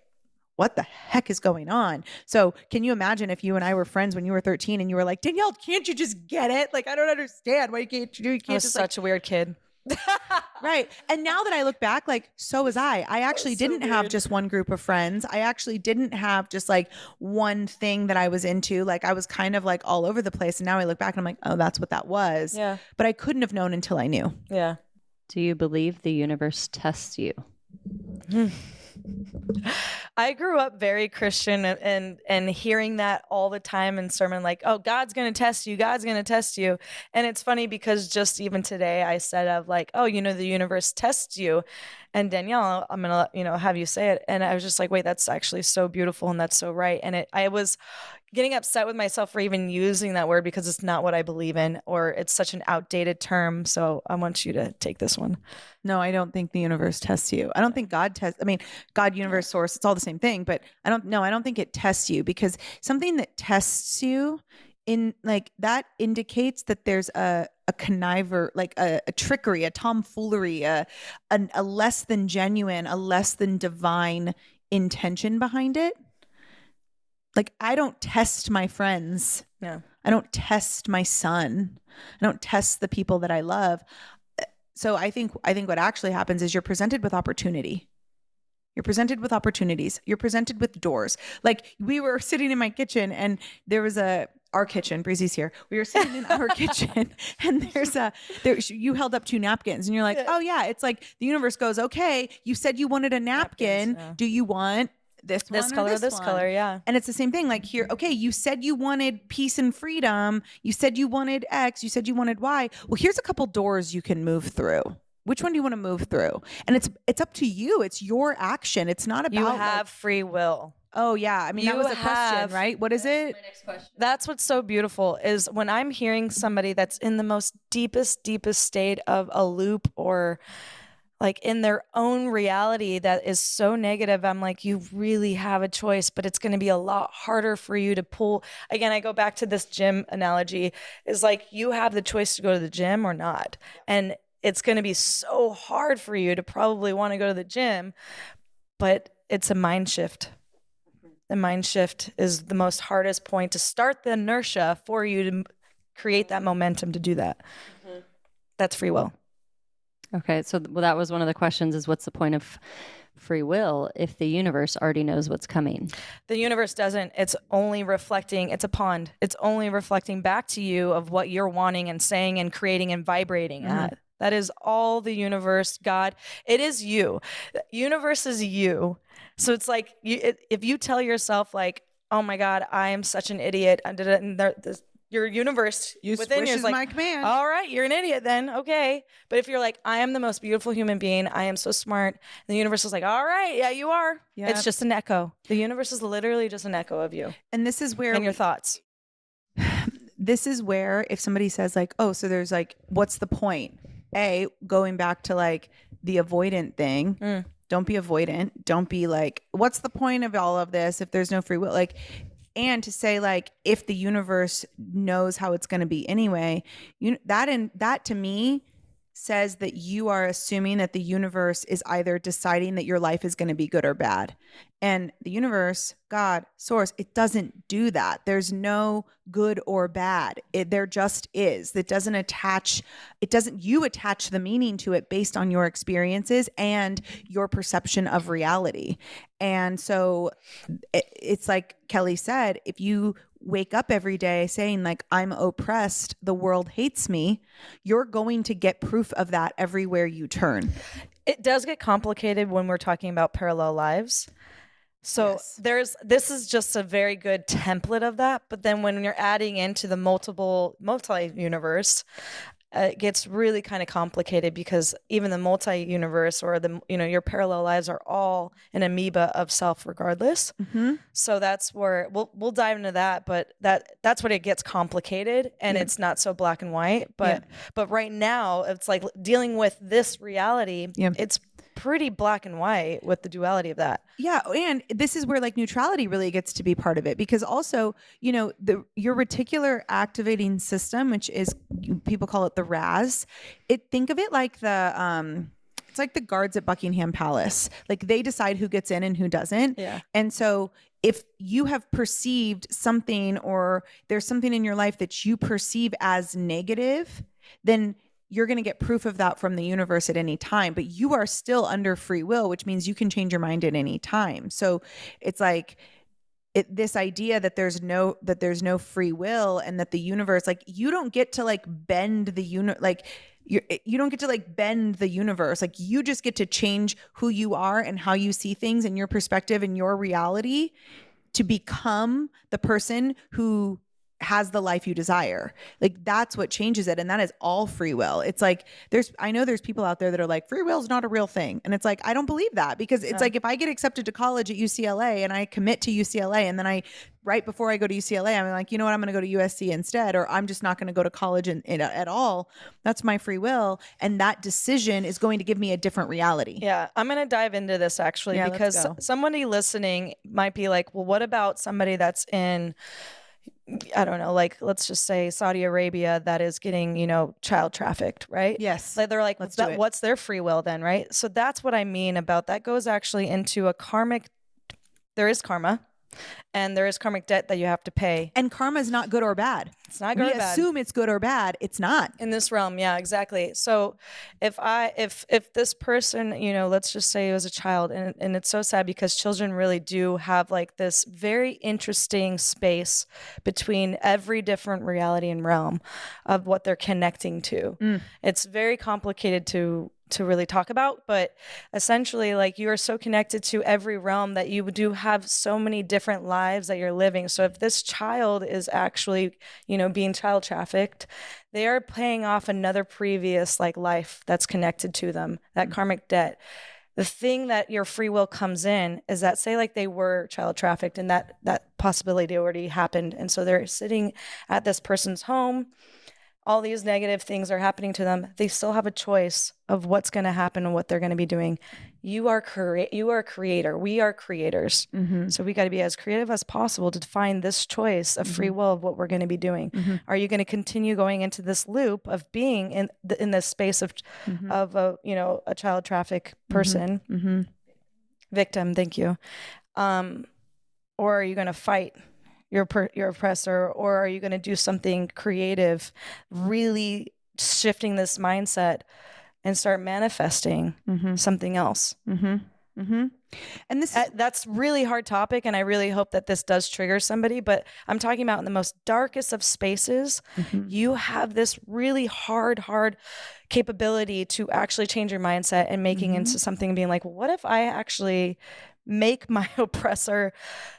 what the heck is going on? So, can you imagine if you and I were friends when you were 13 and you were like, Danielle, can't you just get it? Like, I don't understand. Why you can't you do? You I can't was just like, such a weird kid. Right. And now that I look back, like, so was I. I actually so didn't have just one group of friends. I actually didn't have just like one thing that I was into. Like, I was kind of like all over the place. And now I look back and I'm like, oh, that's what that was. Yeah. But I couldn't have known until I knew. Yeah. Do you believe the universe tests you? I grew up very Christian and, and and hearing that all the time in sermon, like, "Oh, God's gonna test you. God's gonna test you." And it's funny because just even today, I said of like, "Oh, you know, the universe tests you," and Danielle, I'm gonna you know have you say it, and I was just like, "Wait, that's actually so beautiful and that's so right." And it, I was getting upset with myself for even using that word because it's not what I believe in, or it's such an outdated term. So I want you to take this one. No, I don't think the universe tests you. I don't think God tests. I mean, God, universe, source, it's all the same thing. But I don't. know. I don't think it tests you because something that tests you in like that indicates that there's a a conniver like a, a trickery a tomfoolery a, a a less than genuine a less than divine intention behind it like i don't test my friends Yeah. i don't test my son i don't test the people that i love so i think i think what actually happens is you're presented with opportunity you're presented with opportunities. You're presented with doors. Like we were sitting in my kitchen and there was a our kitchen. Breezy's here. We were sitting in our kitchen and there's a there you held up two napkins and you're like, "Oh yeah, it's like the universe goes, "Okay, you said you wanted a napkin. Napkins, yeah. Do you want this one This or color, this, this one?" color, yeah. And it's the same thing. Like here, mm-hmm. okay, you said you wanted peace and freedom. You said you wanted X. You said you wanted Y. Well, here's a couple doors you can move through. Which one do you want to move through? And it's it's up to you. It's your action. It's not about You like, have free will. oh yeah. I mean that was a question, right? What is it? next question. That's what's so beautiful is when I'm hearing somebody that's in the most deepest, deepest state of a loop or like in their own reality that is so negative. I'm like, you really have a choice, but it's going to be a lot harder for you to pull. Again, I go back to this gym analogy is like you have the choice to go to the gym or not. And it's going to be so hard for you to probably want to go to the gym, but it's a mind shift. Mm-hmm. The mind shift is the most hardest point to start the inertia for you to create that momentum to do that. Mm-hmm. That's free will. Okay, so well, that was one of the questions: is what's the point of free will if the universe already knows what's coming? The universe doesn't. It's only reflecting, it's a pond. It's only reflecting back to you of what you're wanting and saying and creating and vibrating mm-hmm. at. That is all the universe, God. It is you. The universe is you. So it's like you, it, if you tell yourself like, "Oh my God, I am such an idiot," and da- da- and there- this- your universe within you is like, my command. all right, you're an idiot then. Okay. But if you're like, I am the most beautiful human being, I am so smart, and the universe is like, all right, yeah, you are. Yep. It's just an echo. The universe is literally just an echo of you and this is where and your thoughts. this is where if somebody says like oh so there's like what's the point a going back to like the avoidant thing Mm. don't be avoidant don't be like what's the point of all of this if there's no free will like and to say like if the universe knows how it's going to be anyway you that and that to me says that you are assuming that the universe is either deciding that your life is going to be good or bad. And the universe god source it doesn't do that. There's no good or bad. It, there just is. It doesn't attach it doesn't you attach the meaning to it based on your experiences and your perception of reality. And so it, it's like kelly said if you wake up every day saying like i'm oppressed the world hates me you're going to get proof of that everywhere you turn It does get complicated when we're talking about parallel lives. So Yes. there's this is just a very good template of that. But then when you're adding into the multiple multi universe, uh, it gets really kind of complicated because even the multi universe or the you know your parallel lives are all an amoeba of self regardless. mm-hmm. So that's where we'll we'll dive into that, but that that's when it gets complicated and Yeah. it's not so black and white. But but right now it's like dealing with this reality. Yeah. It's pretty black and white with the duality of that. Yeah, and this is where like neutrality really gets to be part of it because also, you know, the your reticular activating system, which is people call it the RAS, it think of it like the um it's like the guards at Buckingham Palace. Like they decide who gets in and who doesn't. Yeah. And so if you have perceived something or there's something in your life that you perceive as negative, then you're going to get proof of that from the universe at any time, but you are still under free will, which means you can change your mind at any time. So it's like it, this idea that there's no that there's no free will and that the universe like you don't get to like bend the uni like you you don't get to like bend the universe like you just get to change who you are and how you see things and your perspective and your reality to become the person who has the life you desire. Like that's what changes it and that is all free will. It's like there's I know there's people out there that are like free will is not a real thing. And it's like I don't believe that because it's No. like if I get accepted to college at UCLA and I commit to UCLA and then I right before I go to UCLA I'm like, you know what, I'm going to go to USC instead or I'm just not going to go to college in, in, at all. That's my free will and that decision is going to give me a different reality. Yeah, I'm going to dive into this actually Yeah, because somebody listening might be like, well, what about somebody that's in, I don't know, like let's just say Saudi Arabia that is getting, you know, child trafficked, right? Yes. Like they're like, Let's that, what's their free will then, right? So that's what I mean about that goes actually into a karmic. There is karma, and there is karmic debt that you have to pay. And karma is not good or bad. It's not we good or bad. assume it's good or bad. It's not. in this realm yeah exactly so if i if if this person you know let's just say it was a child and, and it's so sad because children really do have like this very interesting space between every different reality and realm of what they're connecting to Mm. it's very complicated to to really talk about but essentially like you are so connected to every realm that you do have so many different lives that you're living. So if this child is actually you know being child trafficked they are paying off another previous like life that's connected to them that mm-hmm. karmic debt. The thing that your free will comes in is that say like they were child trafficked and that that possibility already happened and so they're sitting at this person's home all these negative things are happening to them they still have a choice of what's going to happen and what they're going to be doing you are crea- you are a creator we are creators Mm-hmm. so we got to be as creative as possible to find this choice of free will of what we're going to be doing. Mhm. Are you going to continue going into this loop of being in the, in this space of Mm-hmm. of a you know a child traffic person Mm-hmm. victim? Thank you. Um, or are you going to fight your per- your oppressor, or are you going to do something creative, really shifting this mindset and start manifesting Mm-hmm. something else? Mm-hmm. Mm-hmm. And this is Uh, that's really hard topic and i really hope that this does trigger somebody but i'm talking about in the most darkest of spaces Mhm. you have this really hard hard capability to actually change your mindset and making Mhm. into something and being like what if i actually make my oppressor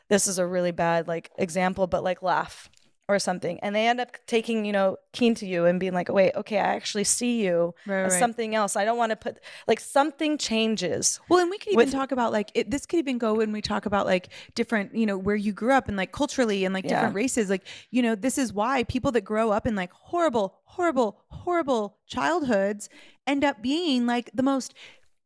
this is a really bad like example but like laugh or something and they end up taking you know keen to you and being like wait okay i actually see you Right, as right. something else i don't want to put like something changes Well, and we could even with- talk about like it, this could even go when we talk about like different, you know, where you grew up and like culturally and like Yeah. different races. Like, you know, this is why people that grow up in like horrible, horrible, horrible childhoods end up being like the most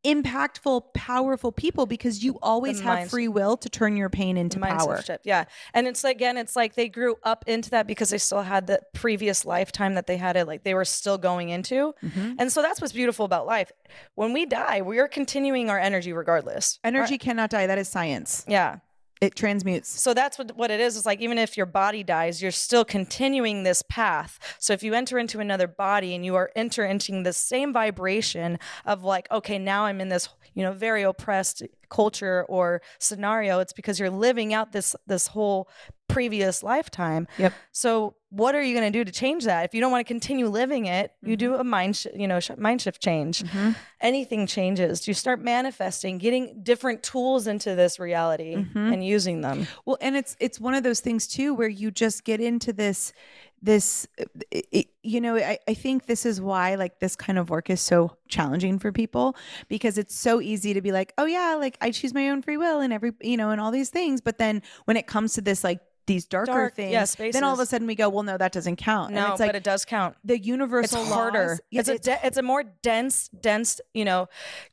impactful, powerful people because you always have free will to turn your pain into power. shift. Yeah. And it's like, again, it's like they grew up into that because they still had the previous lifetime that they had it, like they were still going into. Mhm. And so that's what's beautiful about life. When we die, we are continuing our energy regardless. Energy cannot die. That is science. Yeah. It transmutes. So that's what, what it is. It's like even if your body dies, you're still continuing this path. So if you enter into another body and you are entering the same vibration of like, okay, now I'm in this, you know, very oppressed culture or scenario, it's because you're living out this this whole previous lifetime. Yep. So what are you going to do to change that? If you don't want to continue living it, you do a mind, sh- you know, sh- mind shift change. Mhm. Anything changes. You start manifesting, getting different tools into this reality Mhm. and using them. Well, and it's it's one of those things too where you just get into this this it, you know I, I think this is why like this kind of work is so challenging for people because it's so easy to be like oh yeah like i choose my own free will and every you know and all these things. But then when it comes to this like these darker Dark, things yeah, then all of a sudden we go well no that doesn't count and No, it's like but it does count. the It's universal harder. laws- Yeah, it's a de- it's a more dense, dense, you know,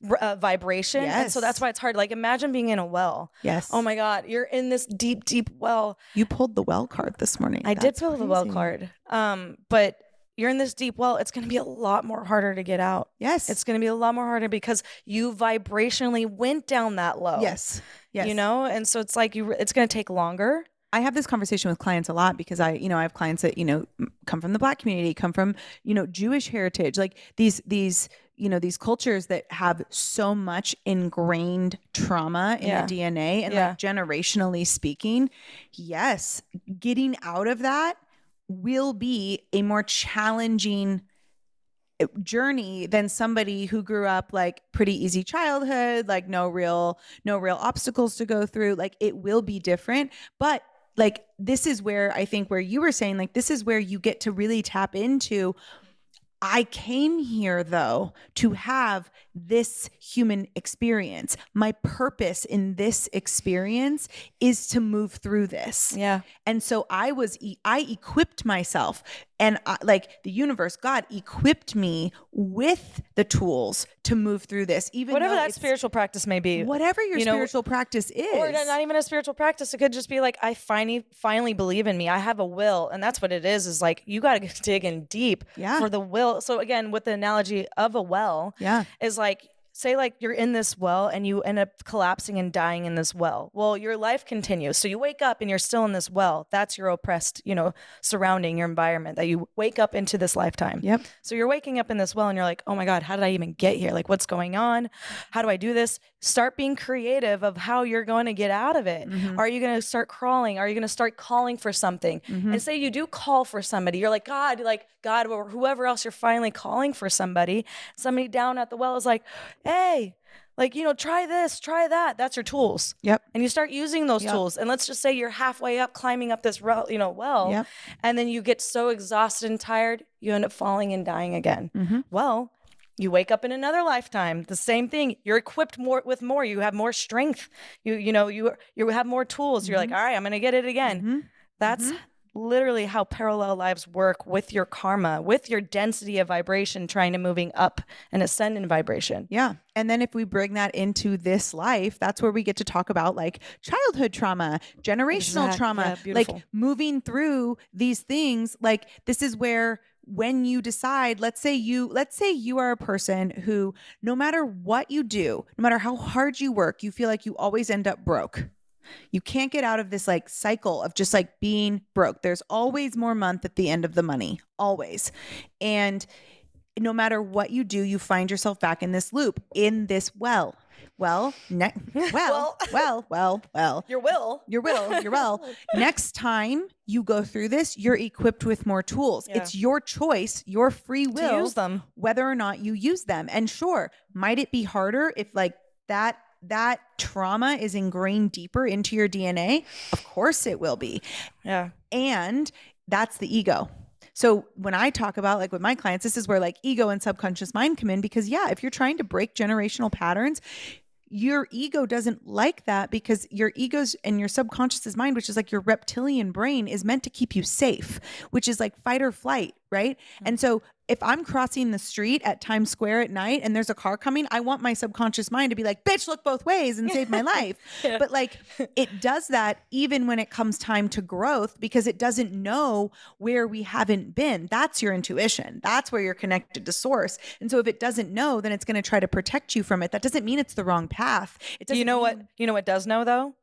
r- uh, vibration, and so that's why it's hard. Like imagine being in a well. yes Oh my God, you're in this deep, deep well. you pulled the well card this morning I did That's pull the well card, um, but you're in this deep well. It's going to be a lot more harder to get out. yes It's going to be a lot more harder because you vibrationally went down that low. yes yes You know, and so it's like you. It's going to take longer. I have this conversation with clients a lot because I, you know, I have clients that, you know, come from the black community, come from, you know, Jewish heritage, like these, these, you know, these cultures that have so much ingrained trauma in Yeah. the DNA and Yeah. like generationally speaking, yes, getting out of that will be a more challenging uh, journey than somebody who grew up like pretty easy childhood like no real no real obstacles to go through like it will be different but like this is where i think where you were saying like this is where you get to really tap into I came here though to have this human experience. My purpose in this experience is to move through this. Yeah. And so I was, I equipped myself. And I, like the universe, God equipped me with the tools to move through this, even Whatever that spiritual practice may be. whatever your you know, spiritual practice is. Or not even a spiritual practice. It could just be like, I finally finally believe in me. I have a will. And that's what it is, is like you gotta dig in deep Yeah. for the will. So again, with the analogy of a well, yeah. is like say like you're in this well and you end up collapsing and dying in this well. Well your life continues. So you wake up and you're still in this well. That's your oppressed you know surrounding your environment that you wake up into this lifetime. Yep. so you're waking up in this well and you're like oh my god how did i even get here? Like what's going on? How do i do this? Start being creative of how you're going to get out of it. Mhm. are you going to start crawling? Are you going to start calling for something? Mhm. and say you do call for somebody you're like god like god or whoever else you're finally calling for somebody somebody down at the well is like hey like you know try this try that. That's your tools. Yep. and you start using those Yep. tools. And let's just say you're halfway up climbing up this you know well Yep. and then you get so exhausted and tired you end up falling and dying again. Mhm. well you wake up in another lifetime the same thing. You're equipped more with more. You have more strength. You you know you you have more tools. You're like all right i'm gonna get it again. Mhm. that's literally how parallel lives work with your karma with your density of vibration trying to moving up and ascend in vibration Yeah. And then if we bring that into this life, that's where we get to talk about like childhood trauma, generational Exact- trauma, yeah, like moving through these things. Like this is where when you decide, let's say you let's say you are a person who no matter what you do, no matter how hard you work, you feel like you always end up broke. You can't get out of this like cycle of just like being broke. There's always more month at the end of the money, always. And no matter what you do, you find yourself back in this loop, in this well. Well, ne- well, well, well, well. your will Your will, your will. Next time you go through this, you're equipped with more tools. Yeah. It's your choice, your free to will use them whether or not you use them. And sure, might it be harder if like that that trauma is ingrained deeper into your DNA? Of course it will be. yeah And that's the ego. So when I talk about like with my clients, this is where like ego and subconscious mind come in because yeah, if you're trying to break generational patterns, your ego doesn't like that because your ego's and your subconscious's mind, which is like your reptilian brain, is meant to keep you safe, which is like fight or flight, right? And mm-hmm. so if I'm crossing the street at Times Square at night and there's a car coming, I want my subconscious mind to be like, bitch, look both ways and save my life. Yeah. But like it does that even when it comes time to growth because it doesn't know where we haven't been. That's your intuition. That's where you're connected to source. And so if it doesn't know, then it's going to try to protect you from it. That doesn't mean it's the wrong path. It doesn't you know what you know what does know though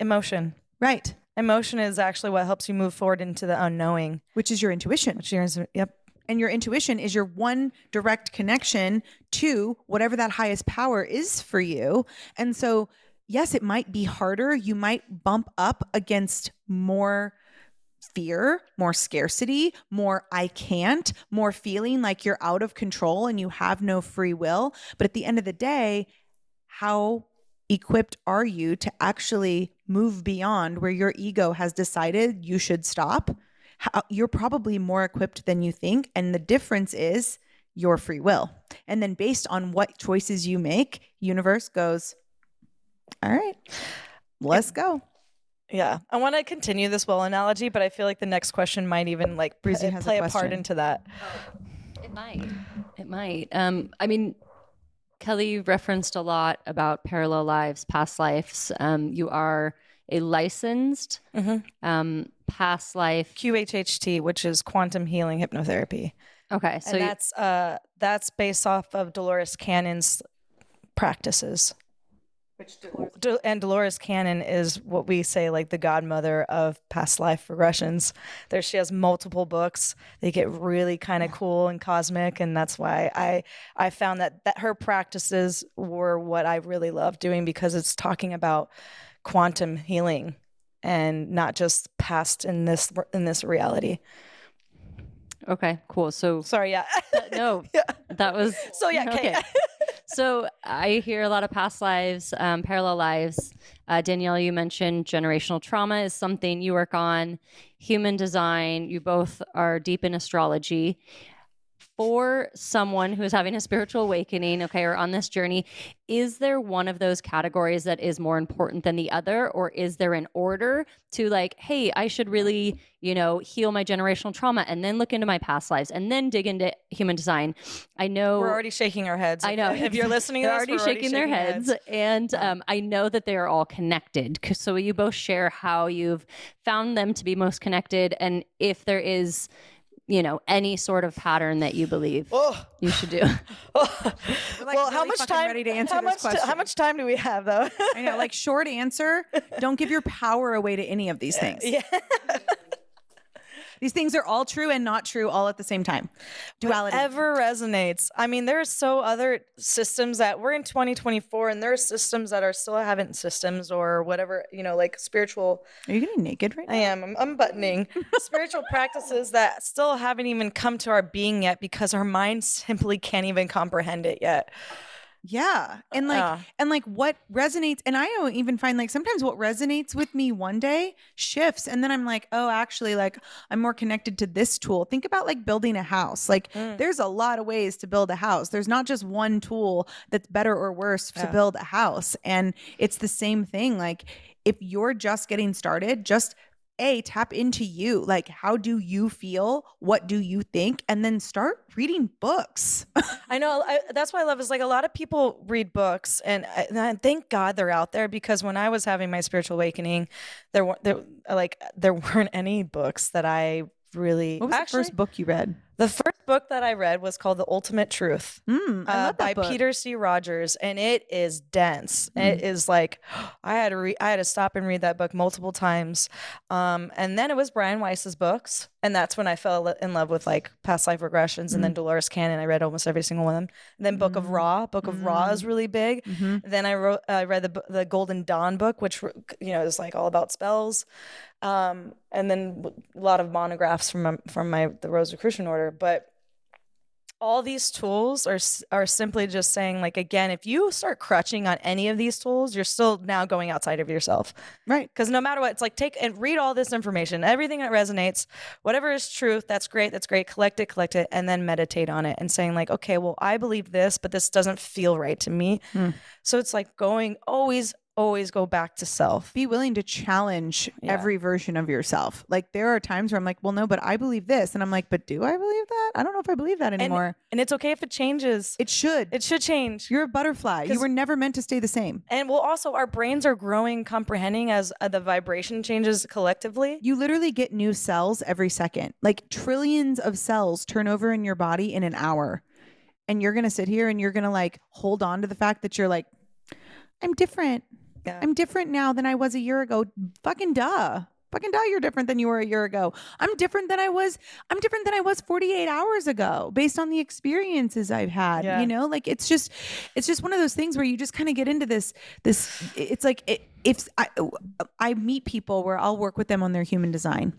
emotion Right. Emotion is actually what helps you move forward into the unknowing Which is your intuition. which is yep And your intuition is your one direct connection to whatever that highest power is for you. And so, yes, it might be harder. You might bump up against more fear, more scarcity, more I can't, more feeling like you're out of control and you have no free will. But at the end of the day, how equipped are you to actually move beyond where your ego has decided you should stop? How, you're probably more equipped than you think. And the difference is your free will. And then based on what choices you make, universe goes, all right, let's go. yeah i want to continue this well analogy but i feel like the next question might even like Breezy p- a play a, part into that It might. It might. Um, I mean, Kelly referenced a lot about parallel lives, past lives. Um, you are a licensed Mhm. um, past life. qhht which is quantum healing hypnotherapy Okay, so you- that's uh that's based off of dolores cannon's practices Del- and Dolores Cannon is what we say like the godmother of past life regressions. There she has multiple books. They get really kind of cool and cosmic and that's why I I found that that her practices were what I really love doing because it's talking about quantum healing and not just past in this in this reality. okay, cool. So Sorry, yeah. no, Yeah. that was So yeah, okay. so I hear a lot of past lives, um, parallel lives. Uh, Danielle, you mentioned generational trauma is something you work on. Human design. You both are deep in astrology. For someone who's having a spiritual awakening, okay, or on this journey, is there one of those categories that is more important than the other? Or is there an order to like, hey, I should really, you know, heal my generational trauma and then look into my past lives and then dig into human design? I know We're already shaking our heads. I know. If you're listening, to they're already we're shaking their heads, and um, I know that they are all connected. So you both share how you've found them to be most connected, and if there is, you know, any sort of pattern that you believe Oh, you should do. oh. like, well, how much time? ready to answer how this much? ti- how much time do we have, though? I know, like short answer, don't give your power away to any of these things. yeah. These things are all true and not true all at the same time. Duality. Ever resonates. I mean, there's so other systems that we're in 2024, and there are systems that are still haven't systems or whatever, you know, like spiritual. Are you getting naked right now? I am. I'm unbuttoning spiritual practices that still haven't even come to our being yet because our mind simply can't even comprehend it yet. Yeah. And like Yeah. and like what resonates and I don't even find like sometimes what resonates with me one day shifts and then I'm like, "Oh, actually like I'm more connected to this tool." Think about like building a house. Like Mm. there's a lot of ways to build a house. There's not just one tool that's better or worse to build a house. And it's the same thing like if you're just getting started, just a tap into you like how do you feel what do you think and then start reading books I know. I, that's why I love is like a lot of people read books, and, I, and I thank God they're out there because when I was having my spiritual awakening, there were there like there weren't any books that I really. what was Actually, the first book you read The first book that I read was called The Ultimate Truth. Mm, I uh, by book. Peter C. Rogers, and it is dense. Mm. It is like I had to re- I had to stop and read that book multiple times. Um, and then it was Brian Weiss's books, and that's when I fell in love with like past life regressions. Mm. And then Dolores Cannon, I read almost every single one of them. And then Book of Ra, Book of Ra is really big. Mhm. Then I wrote, I read the the Golden Dawn book, which you know is like all about spells, um, and then a lot of monographs from my, from my the Rosicrucian order. But all these tools are are simply just saying like again, if you start crutching on any of these tools, you're still now going outside of yourself. right Because no matter what, it's like take and read all this information, everything that resonates, whatever is truth, that's great, that's great. Collect it, collect it, and then meditate on it and saying, like, okay, well, I believe this, but this doesn't feel right to me. Hmm. So it's like going always, always go back to self. be willing to challenge Yeah. every version of yourself. Like there are times where I'm like, well, no, but I believe this, and I'm like, but do I believe that? I don't know if I believe that anymore. And it's okay if it changes. it should. It should change. You're a butterfly. You were never meant to stay the same. And well, also our brains are growing, comprehending as uh, the vibration changes collectively. You literally get new cells every second. Like trillions of cells turn over in your body in an hour. And you're going to sit here and you're going to like hold on to the fact that you're like, I'm different. Yeah. I'm different now than I was a year ago. Fucking duh. Fucking duh, you're different than you were a year ago. I'm different than I was. I'm different than I was 48 hours ago based on the experiences I've had. Yeah. You know, like it's just, it's just one of those things where you just kind of get into this, this, it's like, it, if I, I meet people where I'll work with them on their human design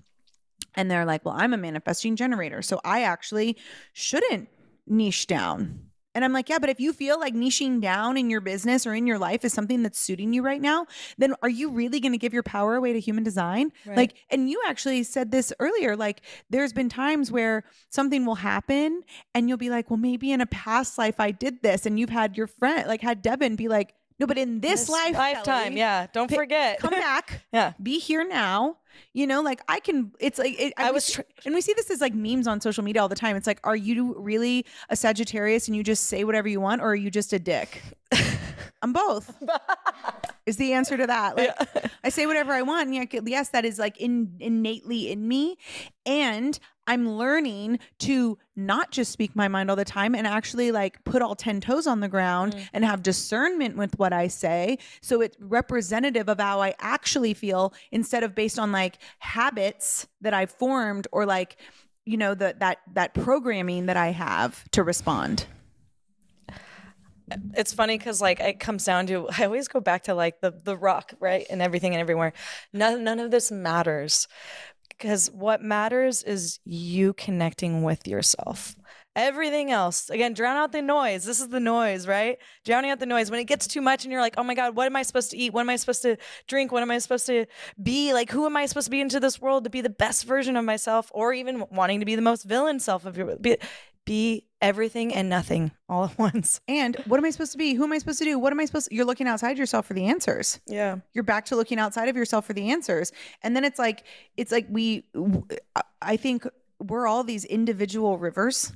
and they're like, well, I'm a manifesting generator. So I actually shouldn't niche down. And I'm like, yeah, but if you feel like niching down in your business or in your life is something that's suiting you right now, then are you really going to give your power away to human design? Right. Like, and you actually said this earlier, like, there's been times where something will happen and you'll be like, well, maybe in a past life I did this. And you've had your friend, like, had Devin be like, no, but in this, life, lifetime, Kelly, yeah. Don't pi- forget. come back yeah. be here now. You know, like I can. It's like it, I we was see- tr- and we see this as like memes on social media all the time. It's like, are you really a Sagittarius and you just say whatever you want, or are you just a dick? I'm both. is the answer to that. Like I say whatever I want. And yeah, yes, that is like in, innately in me, and I'm learning to not just speak my mind all the time and actually like put all 10 toes on the ground mm. and have discernment with what I say. So it's representative of how I actually feel instead of based on like habits that I've formed or like, you know, the, that, that programming that I have to respond. It's funny because like it comes down to I always go back to like the the rock right and everything and everywhere. None none of this matters because what matters is you connecting with yourself. Everything else, again, drown out the noise. This is the noise, right? Drowning out the noise. When it gets too much and you're like, oh my God, what am I supposed to eat? What am I supposed to drink? What am I supposed to be? Like, who am I supposed to be into this world to be the best version of myself or even wanting to be the most villain self of your. Be, be everything and nothing all at once. And what am I supposed to be? Who am I supposed to do? What am I supposed to? You're looking outside yourself for the answers. Yeah. You're back to looking outside of yourself for the answers. And then it's like, it's like we, I think we're all these individual rivers.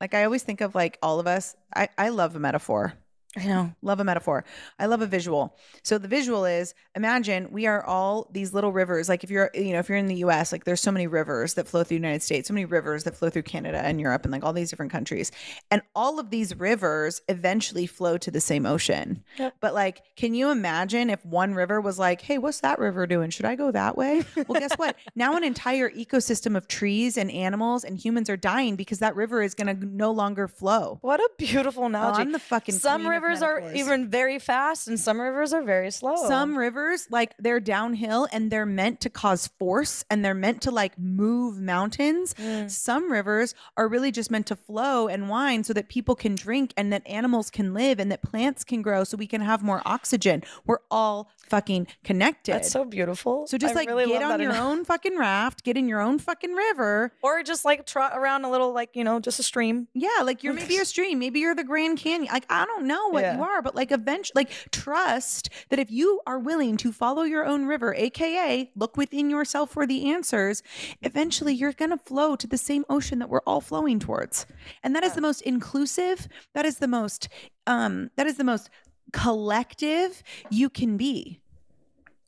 Like I always think of like all of us. I, I love a metaphor. I know. Love a metaphor. I love a visual. So the visual is imagine we are all these little rivers. Like if you're, you know, if you're in the US, like there's so many rivers that flow through the United States, so many rivers that flow through Canada and Europe and like all these different countries. And all of these rivers eventually flow to the same ocean. Yep. But like, can you imagine if one river was like, hey, what's that river doing? Should I go that way? Well, guess what? Now an entire ecosystem of trees and animals and humans are dying because that river is going to no longer flow. What a beautiful Oh, analogy. I'm the fucking some queen rivers are even very fast and some rivers are very slow. Some rivers, like they're downhill and they're meant to cause force and they're meant to like move mountains. Mm. Some rivers are really just meant to flow and wind so that people can drink and that animals can live and that plants can grow so we can have more oxygen. We're all fucking connected. That's so beautiful. so just I like really get on your analogy. own fucking raft, get in your own fucking river. or just like trot around a little like, you know, just a stream. Yeah, like you're maybe a stream, maybe you're the Grand Canyon. Like I don't know what Yeah. you are, but like eventually, like trust that if you are willing to follow your own river, aka look within yourself for the answers, eventually you're gonna flow to the same ocean that we're all flowing towards, and that is the most inclusive. That is the most. Um, that is the most collective you can be.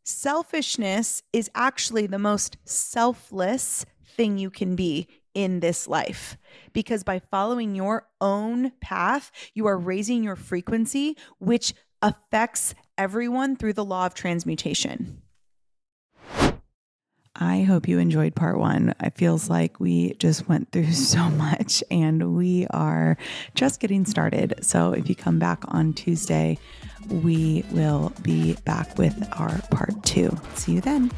Selfishness is actually the most selfless thing you can be in this life because by following your own path, you are raising your frequency, which affects everyone through the law of transmutation. I hope you enjoyed part one. It feels like we just went through so much and we are just getting started. So if you come back on Tuesday, we will be back with our part two. See you then.